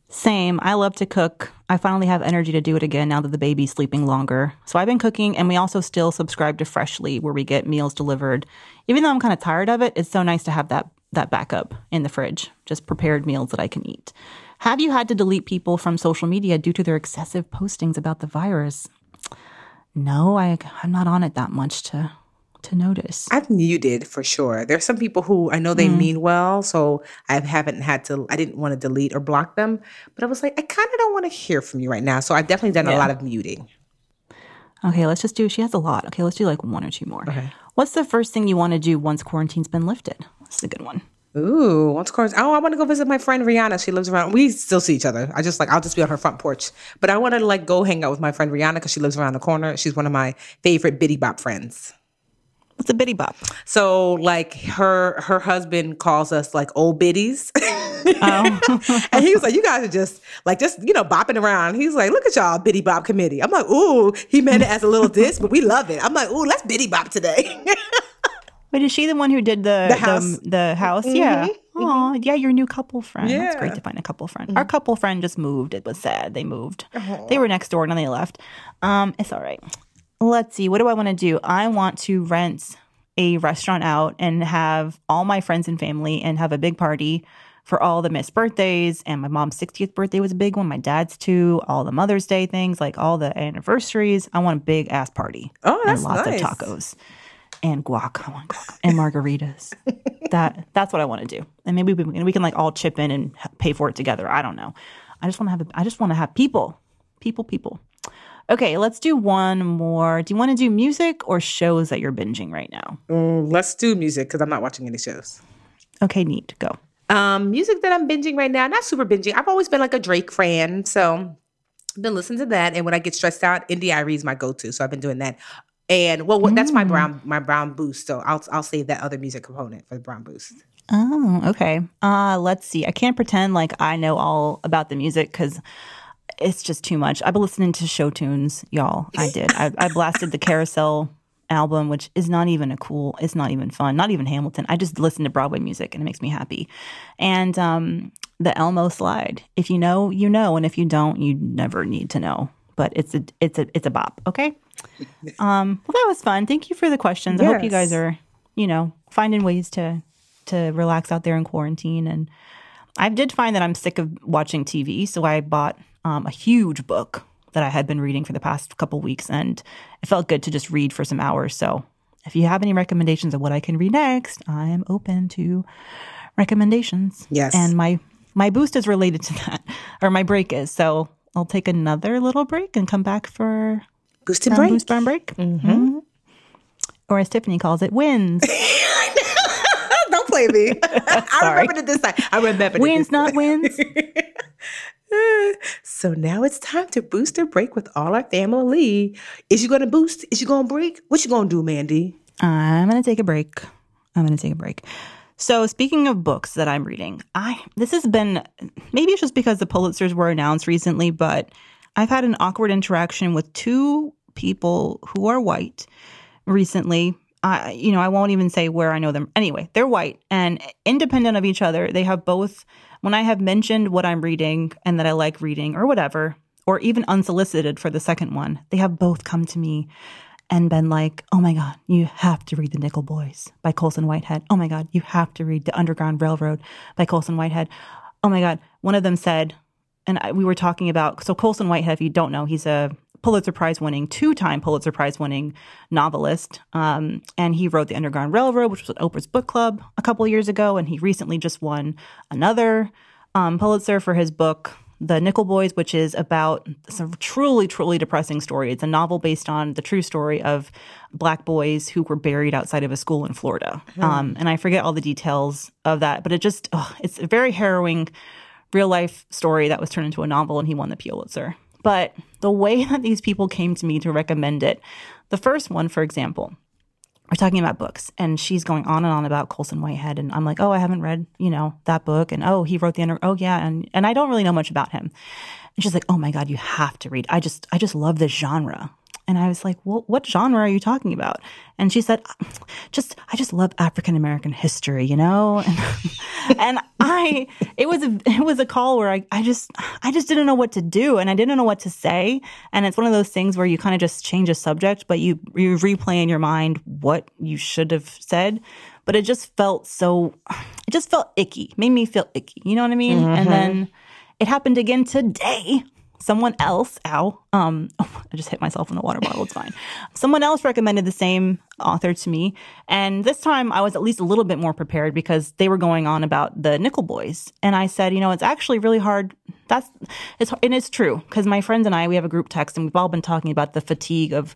Same. I love to cook. I finally have energy to do it again now that the baby's sleeping longer. So I've been cooking, and we also still subscribe to Freshly, where we get meals delivered. Even though I'm kind of tired of it, it's so nice to have that that backup in the fridge, just prepared meals that I can eat. Have you had to delete people from social media due to their excessive postings about the virus? No, I I'm not on it that much to to notice. I've muted for sure. There's some people who I know they Mm. mean well, so I haven't had to. I didn't want to delete or block them, but I was like, I kind of don't want to hear from you right now. So I've definitely done a lot of muting. Okay, let's just do. She has a lot. Okay, let's do like one or two more. Okay. What's the first thing you want to do once quarantine's been lifted? That's a good one. Ooh, once quarantine. Oh, I want to go visit my friend Rihanna. She lives around. We still see each other. I just like I'll just be on her front porch, but I want to like go hang out with my friend Rihanna because she lives around the corner. She's one of my favorite Biddy Bop friends. What's a bitty bop? So like her her husband calls us like old biddies. Oh. and he was like, You guys are just like just, you know, bopping around. He's like, Look at y'all, Biddy Bop committee. I'm like, ooh, he meant it as a little diss, but we love it. I'm like, ooh, let's Biddy Bop today. Wait, is she the one who did the The house. The, house? Mm-hmm. Yeah. Oh, yeah, your new couple friend. That's great to find a couple friend. Mm-hmm. Our couple friend just moved. It was sad. They moved. They were next door and then they left. Um, it's all right. Let's see. What do I want to do? I want to rent a restaurant out and have all my friends and family and have a big party for all the missed birthdays. And my mom's 60th birthday was a big one. My dad's too. All the Mother's Day things, like all the anniversaries. I want a big ass party. Oh, that's and lots nice. of tacos and guac. I want guac and margaritas. that that's what I want to do. And maybe we, we can like all chip in and pay for it together. I don't know. I just want to have. A, I just want to have people, people, people. Okay, let's do one more. Do you want to do music or shows that you're binging right now? Mm, let's do music because I'm not watching any shows. Okay, neat. Go. Um, music that I'm binging right now, not super binging. I've always been like a Drake fan, so I've been listening to that. And when I get stressed out, India.Arie is my go-to, so I've been doing that. And well, what, that's my brown my brown boost. So I'll I'll save that other music component for the brown boost. Oh, okay. Uh, let's see. I can't pretend like I know all about the music because it's just too much. I've been listening to show tunes, y'all. I did. I, I blasted the Carousel album, which is not even a cool. It's not even fun. Not even Hamilton. I just listen to Broadway music and it makes me happy. And um, the Elmo slide. If you know, you know, and if you don't, you never need to know. But it's a it's a it's a bop. Okay. Um, well, that was fun. Thank you for the questions. I hope you guys are, you know, finding ways to to relax out there in quarantine. And I did find that I'm sick of watching TV, so I bought um, a huge book that I had been reading for the past couple weeks, and it felt good to just read for some hours. So, if you have any recommendations of what I can read next, I am open to recommendations. Yes. and my my boost is related to that, or my break is. So I'll take another little break and come back for Boosted brown break. boost brown break, Mhm. or as Tiffany calls it, wins. Don't play me. I remembered it this time. I remembered wins, it. not wins. So now it's time to boost or break with all our family. Is you gonna boost? Is you gonna break? What you gonna do, Mandi? I'm to take a break. I'm to take a break. So, speaking of books that I'm reading, I this has been maybe it's just because the Pulitzers were announced recently, but I've had an awkward interaction with two people who are white recently. I you know, I won't even say where I know them. Anyway, they're white and independent of each other. They have both when I have mentioned what I'm reading and that I like reading or whatever, or even unsolicited for the second one, they have both come to me and been like, oh my God, you have to read The Nickel Boys by Colson Whitehead. Oh my God, you have to read The Underground Railroad by Colson Whitehead. Oh my God. One of them said, and I, we were talking about, so Colson Whitehead, if you don't know, he's a Pulitzer Prize winning, two time Pulitzer Prize winning novelist. Um, and he wrote The Underground Railroad, which was at Oprah's Book Club a couple years ago. And he recently just won another um, Pulitzer for his book, The Nickel Boys, which is about some truly, truly depressing story. It's a novel based on the true story of black boys who were buried outside of a school in Florida. Um, and I forget all the details of that, but it just, oh, it's a very harrowing real life story that was turned into a novel and he won the Pulitzer. But the way that these people came to me to recommend it, the first one, for example, we're talking about books and she's going on and on about Colson Whitehead and I'm like, "Oh, I haven't read, you know, that book and oh, he wrote the under oh yeah, and and I don't really know much about him." And she's like, "Oh my god, you have to read. I just I just love this genre." And I was like, well, what genre are you talking about? And she said, just, I just love African American history, you know? And, and I, it was a, it was a call where I, I just, I just didn't know what to do and I didn't know what to say. And it's one of those things where you kind of just change a subject, but you, you replay in your mind what you should have said. But it just felt so, it just felt icky, made me feel icky. You know what I mean? And mm-hmm. then it happened again today someone else ow um i just hit myself in the water bottle it's fine someone else recommended the same author to me and this time i was at least a little bit more prepared because they were going on about the nickel boys and i said you know it's actually really hard that's it's and it's true because my friends and i we have a group text and we've all been talking about the fatigue of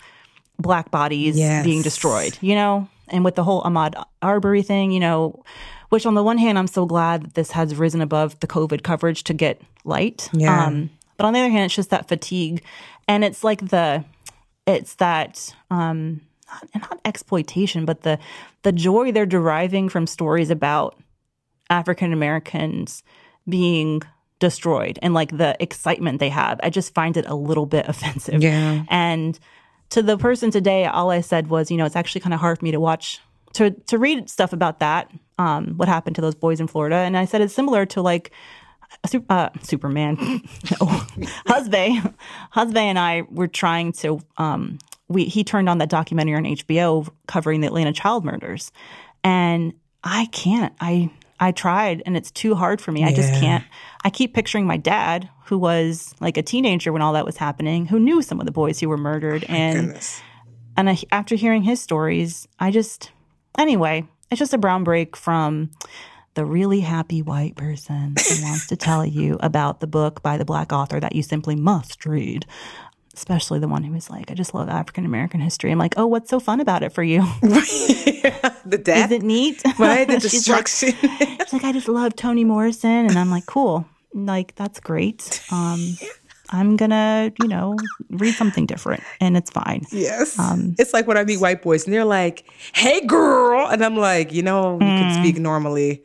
black bodies Yes. being destroyed you know and with the whole ahmaud arbery thing you know which on the one hand i'm so glad that this has risen above the covid coverage to get light Yeah. um but on the other hand, it's just that fatigue, and it's like the, it's that um, not, not exploitation, but the the joy they're deriving from stories about African Americans being destroyed and like the excitement they have. I just find it a little bit offensive. Yeah. And to the person today, all I said was, you know, it's actually kind of hard for me to watch to to read stuff about that. Um, what happened to those boys in Florida? And I said it's similar to like uh, Superman. no, Husband, Husband and I were trying to. Um, we he turned on that documentary on HBO covering the Atlanta child murders, and I can't. I I tried, and it's too hard for me. I just can't. I keep picturing my dad, who was like a teenager when all that was happening, who knew some of the boys who were murdered, and Goodness. and I, after hearing his stories, I just, anyway, it's just a brown break from the really happy white person who wants to tell you about the book by the black author that you simply must read. especially the one who was like, I just love African American history. I'm like, oh, what's so fun about it for you? the death, Is it neat? right? The She's like- destruction. She's like, I just love Toni Morrison. And I'm like, cool. Like, that's great. Um, I'm gonna, you know, read something different and it's fine. yes. Um, it's like when I meet white boys and they're like, "Hey, girl," and I'm like, you know, you can Mm. speak normally.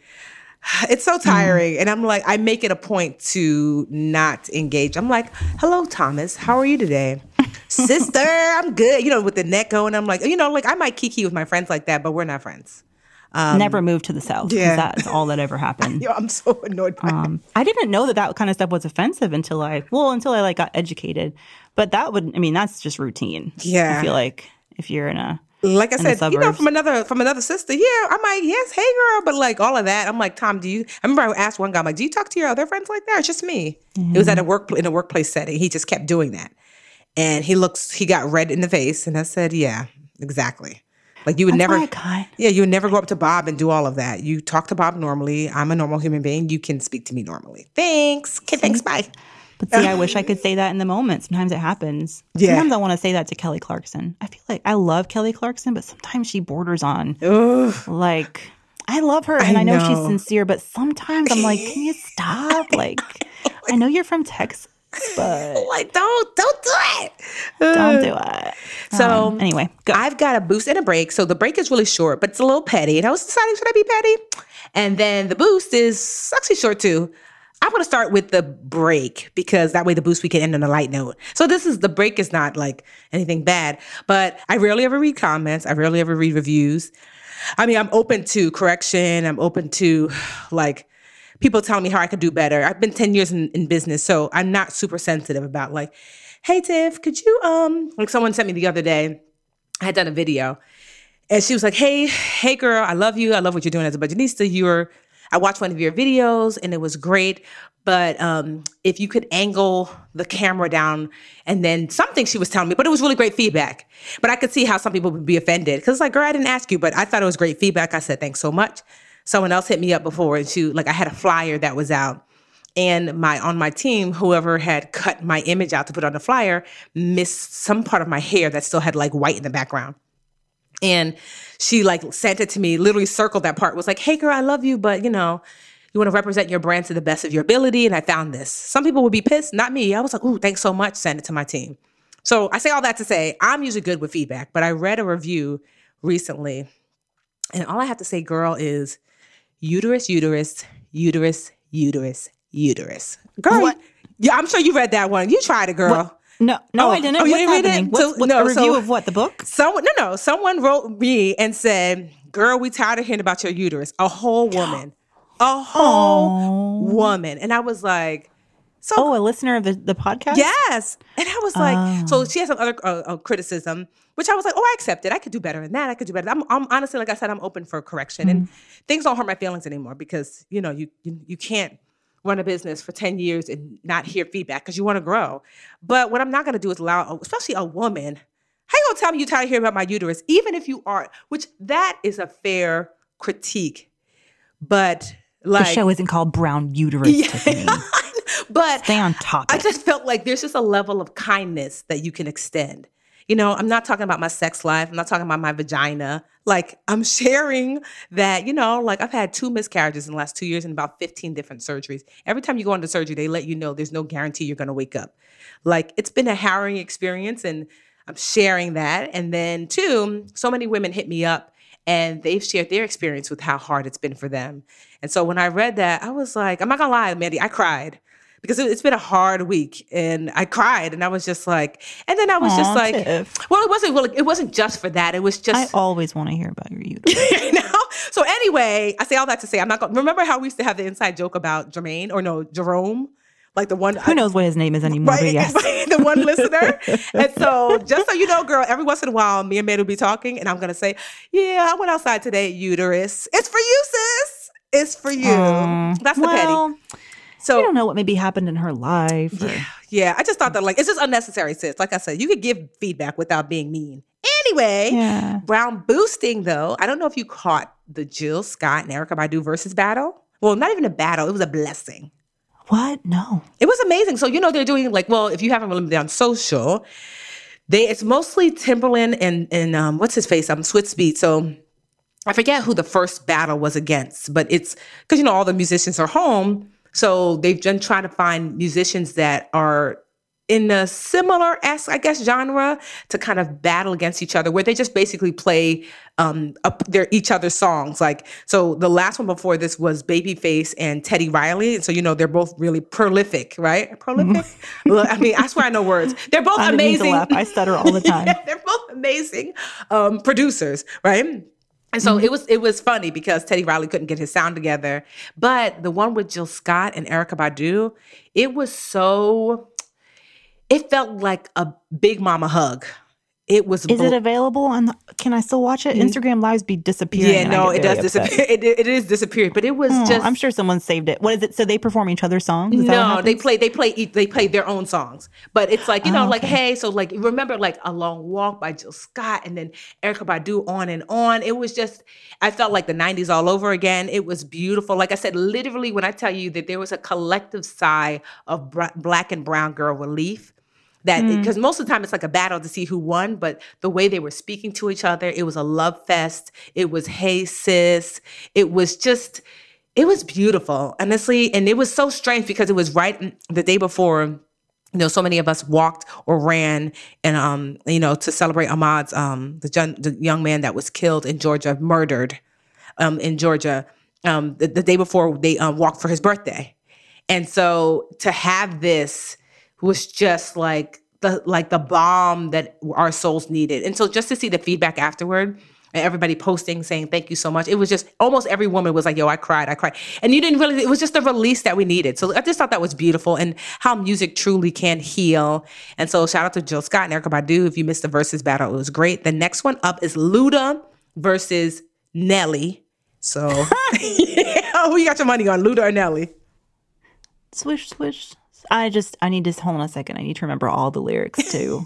It's so tiring, and I'm like, I make it a point to not engage. I'm like, "Hello, Thomas. How are you today?" Sister, I'm good. You know, with the neck going, I'm like, you know, like I might kiki with my friends like that, but we're not friends. Never moved to the South. Um, yeah. That's all that ever happened. Yo, I'm so annoyed by. Um, I didn't know that that kind of stuff was offensive until I, well, until I like got educated. But that would, I mean, that's just routine. Yeah. I feel like if you're in a, like I said, you know, from another from another sister, yeah, I'm like, yes, hey girl, but like all of that, I'm like, Tom, do you? I remember I asked one guy, I'm like, do you talk to your other friends like that? It's just me. It was at a work in a workplace setting. He just kept doing that, and he looks, he got red in the face, and I said, yeah, exactly. Like you would that's never, yeah, you would never go up to Bob and do all of that. You talk to Bob normally. I'm a normal human being. You can speak to me normally. Thanks. Okay, thanks. Bye. But see, I wish I could say that in the moment. Sometimes it happens. Yeah. Sometimes I want to say that to Kelly Clarkson. I feel like I love Kelly Clarkson, but sometimes she borders on Ugh. like I love her and I I, know. she's sincere, but sometimes I'm like, can you stop? Like, I know you're from Texas, but Like, don't, don't do it. don't do it. So Um, anyway, go. I've got a boost and a break. So the break is really short, but it's a little petty. And I was deciding, should I be petty? And then the boost is actually short too. I'm going to start with the break because that way the boost we can end on a light note. So this is the break is not like anything bad, but I rarely ever read comments. I rarely ever read reviews. I mean, I'm open to correction. I'm open to like people telling me how I could do better. I've been 10 years in, in business, so I'm not super sensitive about like, hey Tiff, could you um like someone sent me the other day, I had done a video and she was like, Hey, hey girl, I love you. I love what you're doing as a Budgetnista. You're I watched one of your videos and it was great. But um, if you could angle the camera down and then something she was telling me, but it was really great feedback. But I could see how some people would be offended because it's like, girl, I didn't ask you, but I thought it was great feedback. I said, thanks so much. Someone else hit me up before and she like I had a flyer that was out. And my on my team whoever had cut my image out to put on the flyer missed some part of my hair that still had like white in the background. And she like sent it to me literally circled that part was like hey girl i love you but you know you want to represent your brand to the best of your ability and i found this. Some people would be pissed not me. I was like ooh thanks so much send it to my team. So i say all that to say i'm usually good with feedback but i read a review recently and all i have to say girl is uterus uterus uterus uterus uterus girl What? yeah i'm sure you read that one you tried it girl no, no, Oh, I didn't. oh, you What's didn't read it? happening? What's, So- what's no, a review so- of what the book? Someone, no, no. Someone wrote me and said, "Girl, we tired of hearing about your uterus." A whole woman, a whole woman, and I was like, "So Oh, a listener of the, the podcast. yes." And I was like, Oh. "So she has some other uh, uh, criticism." Which I was like, oh, I accept it. I could do better than that. I could do better. I'm, I'm honestly, like I said, I'm open for correction, and things don't hurt my feelings anymore because you know you you, you can't run a business for 10 years and not hear feedback because you want to grow. But what I'm not going to do is allow, especially a woman, how you going to tell me you tired of hearing about my uterus, even if you aren't, which that is a fair critique. But The show isn't called Brown Uterus, Tiffany. But Stay on topic. I just felt like there's just a level of kindness that you can extend. You know, I'm not talking about my sex life. I'm not talking about my vagina. Like, I'm sharing that, you know, like I've had two miscarriages in the last two years and about 15 different surgeries. Every time you go into surgery, they let you know there's no guarantee you're going to wake up. Like, it's been a harrowing experience and I'm sharing that. And then, two, so many women hit me up and they've shared their experience with how hard it's been for them. And so when I read that, I was like, I'm not gonna lie, Mandi, I cried because it- it's been a hard week and I cried and I was just like, and then I was just like, Tiff. well, it wasn't, well, it wasn't just for that. It was just. I always want to hear about your uterus. you know? So anyway, I say all that to say, I'm not going to remember how we used to have the inside joke about Jermaine or no, Jerome, like the one, Who knows what his name is anymore? Right, yes. right, the one listener. and so, just so you know, girl, every once in a while, me and Matt will be talking, and I'm gonna say, "Yeah, I went outside today, uterus. It's for you, sis. It's for you." Aw. That's the petty. So, I don't know what maybe happened in her life. or- yeah, I just thought that like it's just unnecessary, sis. Like I said, you could give feedback without being mean. Anyway, Yeah. Brown boosting though. I don't know if you caught the Jill Scott and Erykah Badu Verzuz battle. Well, not even a battle. It was a blessing. What? No. It was amazing. So you know they're doing like well, if you haven't really been on social, they it's mostly Timbaland and and um, what's his face? I'm um, Beatz. So I forget who the first battle was against, but it's because you know all the musicians are home, so they've been trying to find musicians that are in a similar s I guess genre to kind of battle against each other, where they just basically play um up their each other's songs. Like so, the last one before this was Babyface and Teddy Riley, and so you know they're both really prolific, right? Prolific. I mean, I swear I know words. They're both I amazing. I stutter all the time. they're both amazing um, producers, right? And so mm-hmm. it was it was funny because Teddy Riley couldn't get his sound together, but the one with Jill Scott and Erykah Badu, it was so it felt like a big mama hug. It was. Is bl- it available on? The, can I still watch it? Mm-hmm. Instagram lives be disappearing. Yeah, no, it does disappear. It, it is disappearing, but it was oh, just. I'm sure someone saved it. What is it? So they perform each other's songs? Is no, they play. They play. They play their own songs. But it's like you know, oh, okay. like hey, so like remember like a long walk by Jill Scott, and then Erykah Badu on and on. It was just. I felt like the '90s all over again. It was beautiful. Like I said, literally, when I tell you that there was a collective sigh of black and brown girl relief that because mm. most of the time it's like a battle to see who won, but the way they were speaking to each other, it was a love fest. It was hey sis. It was just it was beautiful, honestly, and it was so strange because it was right the day before you know, so many of us walked or ran and, um, you know, to celebrate Ahmaud's um, the, the young man that was killed in Georgia, murdered, um, in Georgia, um, the, the day before they um, walked for his birthday. And so to have this was just like the like the bomb that our souls needed. And so just to see the feedback afterward and everybody posting saying thank you so much. It was just almost every woman was like, "Yo, I cried, I cried," and you didn't really. It was just the release that we needed. So I just thought that was beautiful and how music truly can heal. And so shout out to Jill Scott and Erykah Badu. If you missed the Verzuz battle, it was great. The next one up is Luda versus Nelly. So yeah, who you got your money on, Luda or Nelly? Swish, swish. I just I need to hold on a second. I need to remember all the lyrics to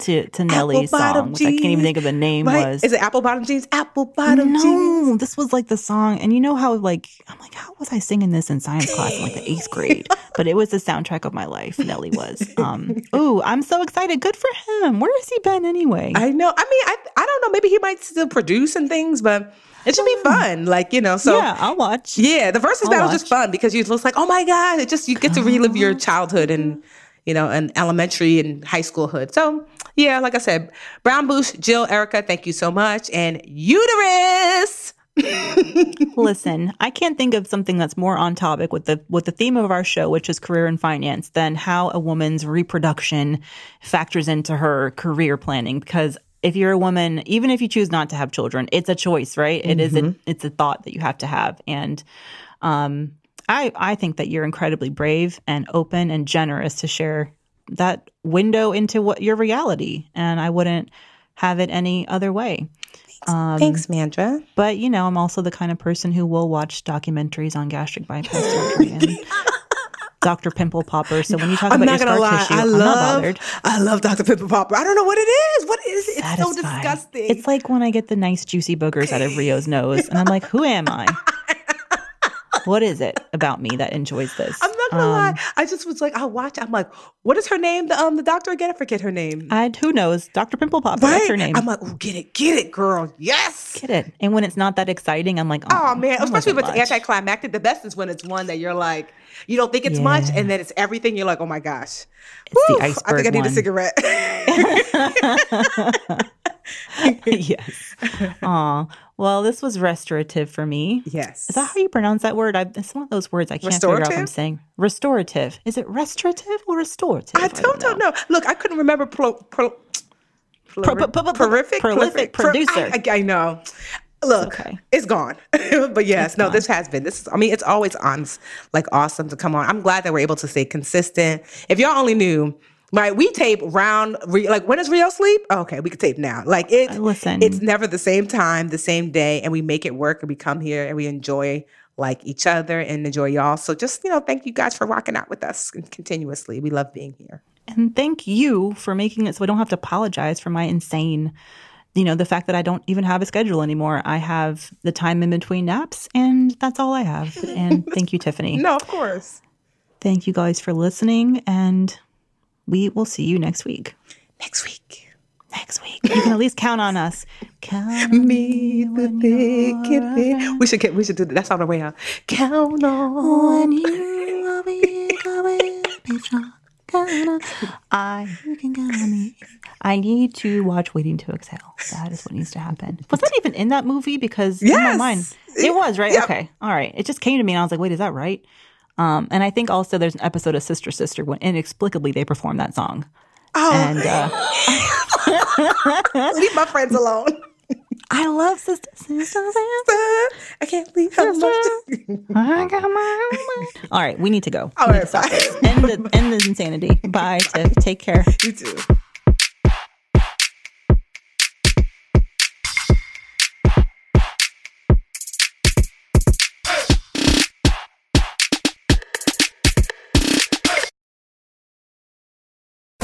to to Nelly's song, which I can't even think of the name right? was. Is it Apple Bottom Jeans? Apple Bottom no, Jeans. No, this was like the song, and you know how like I'm like, how was I singing this in science class in like the eighth grade? but it was the soundtrack of my life. Nelly was. Um, ooh, I'm so excited. Good for him. Where has he been anyway? I know. I mean, I I don't know. Maybe he might still produce and things, but it should be mm. fun. Like, you know, so Yeah, I'll watch. Yeah, the Verzuz battle is just fun because you just like, oh my God, it just you get to relive your oh. childhood and you know, and elementary and high school hood. So yeah, like I said, Brown Boosh, Jill, Erykah, thank you so much. And uterus. Listen, I can't think of something that's more on topic with the with the theme of our show, which is career and finance, than how a woman's reproduction factors into her career planning. Because if you're a woman, even if you choose not to have children, it's a choice, right? Mm-hmm. It is a mm-hmm. it's a thought that you have to have. And um I I think that you're incredibly brave and open and generous to share that window into what your reality. And I wouldn't have it any other way. Um, Thanks, Mandra. But you know, I'm also the kind of person who will watch documentaries on gastric bypass surgery and Dr. Pimple Popper. So when you talk I'm about your scar lie. tissue, I I'm love, not bothered. I love Dr. Pimple Popper. I don't know what it is. What is it? It's so disgusting. It's like when I get the nice juicy boogers out of Rio's nose, and I'm like, who am I? What is it about me that enjoys this? I'm not gonna um, lie. I just was like, I'll watch. I'm like, what is her name? The um the doctor again? I forget her name. I who knows? Dr. Pimple Popper. Right? That's her name. I'm like, oh, get it, get it, girl. Yes, get it. And when it's not that exciting, I'm like, oh, oh man, especially if it's anticlimactic. The best is when it's one that you're like, you don't think it's yeah. much, and then it's everything. You're like, oh my gosh. It's the iceberg. I think I need one. a cigarette. yes. Aw. Well, this was restorative for me. Yes. Is that how you pronounce that word? I, it's one of those words I can't figure out if I'm saying. Restorative. Is it restorative or restorative? I, don't, don't know. know. Look, I couldn't remember pro, pro, prolific, prolific producer. I, I, know. Look, okay. it's gone. but yes, it's no, gone. this has been. This is, I mean, it's always on like awesome to come on. I'm glad that we're able to stay consistent. If y'all only knew, Right, we tape round like when is Rio sleep? Oh, okay, we could tape now. Like it, uh, listen, it's never the same time, the same day, and we make it work. And we come here and we enjoy like each other and enjoy y'all. So just you know, thank you guys for rocking out with us continuously. We love being here. And thank you for making it so I don't have to apologize for my insane, you know, the fact that I don't even have a schedule anymore. I have the time in between naps, and that's all I have. And thank you, Tiffany. No, of course. Thank you guys for listening, and we will see you next week. Next week. Next week, you can at least count on us. Count Me the and thin. We should get. We should do that. That's on the way out. Count on. When you will be I you can count on me. I need to watch Waiting to Exhale. That is what needs to happen. Was that even in that movie? Because in my Yes. mind, it was right. Okay, all right. It just came to me, and I was like, "Wait, is that right?" Um, and I think also there's an episode of Sister Sister when inexplicably they perform that song. Oh, And uh, leave my friends alone. I love Sister Sister. Sister. I can't leave her alone. I got my own. All right, we need to go. All right, bye. End the, end the insanity. Bye, Tiff. Take care. You too.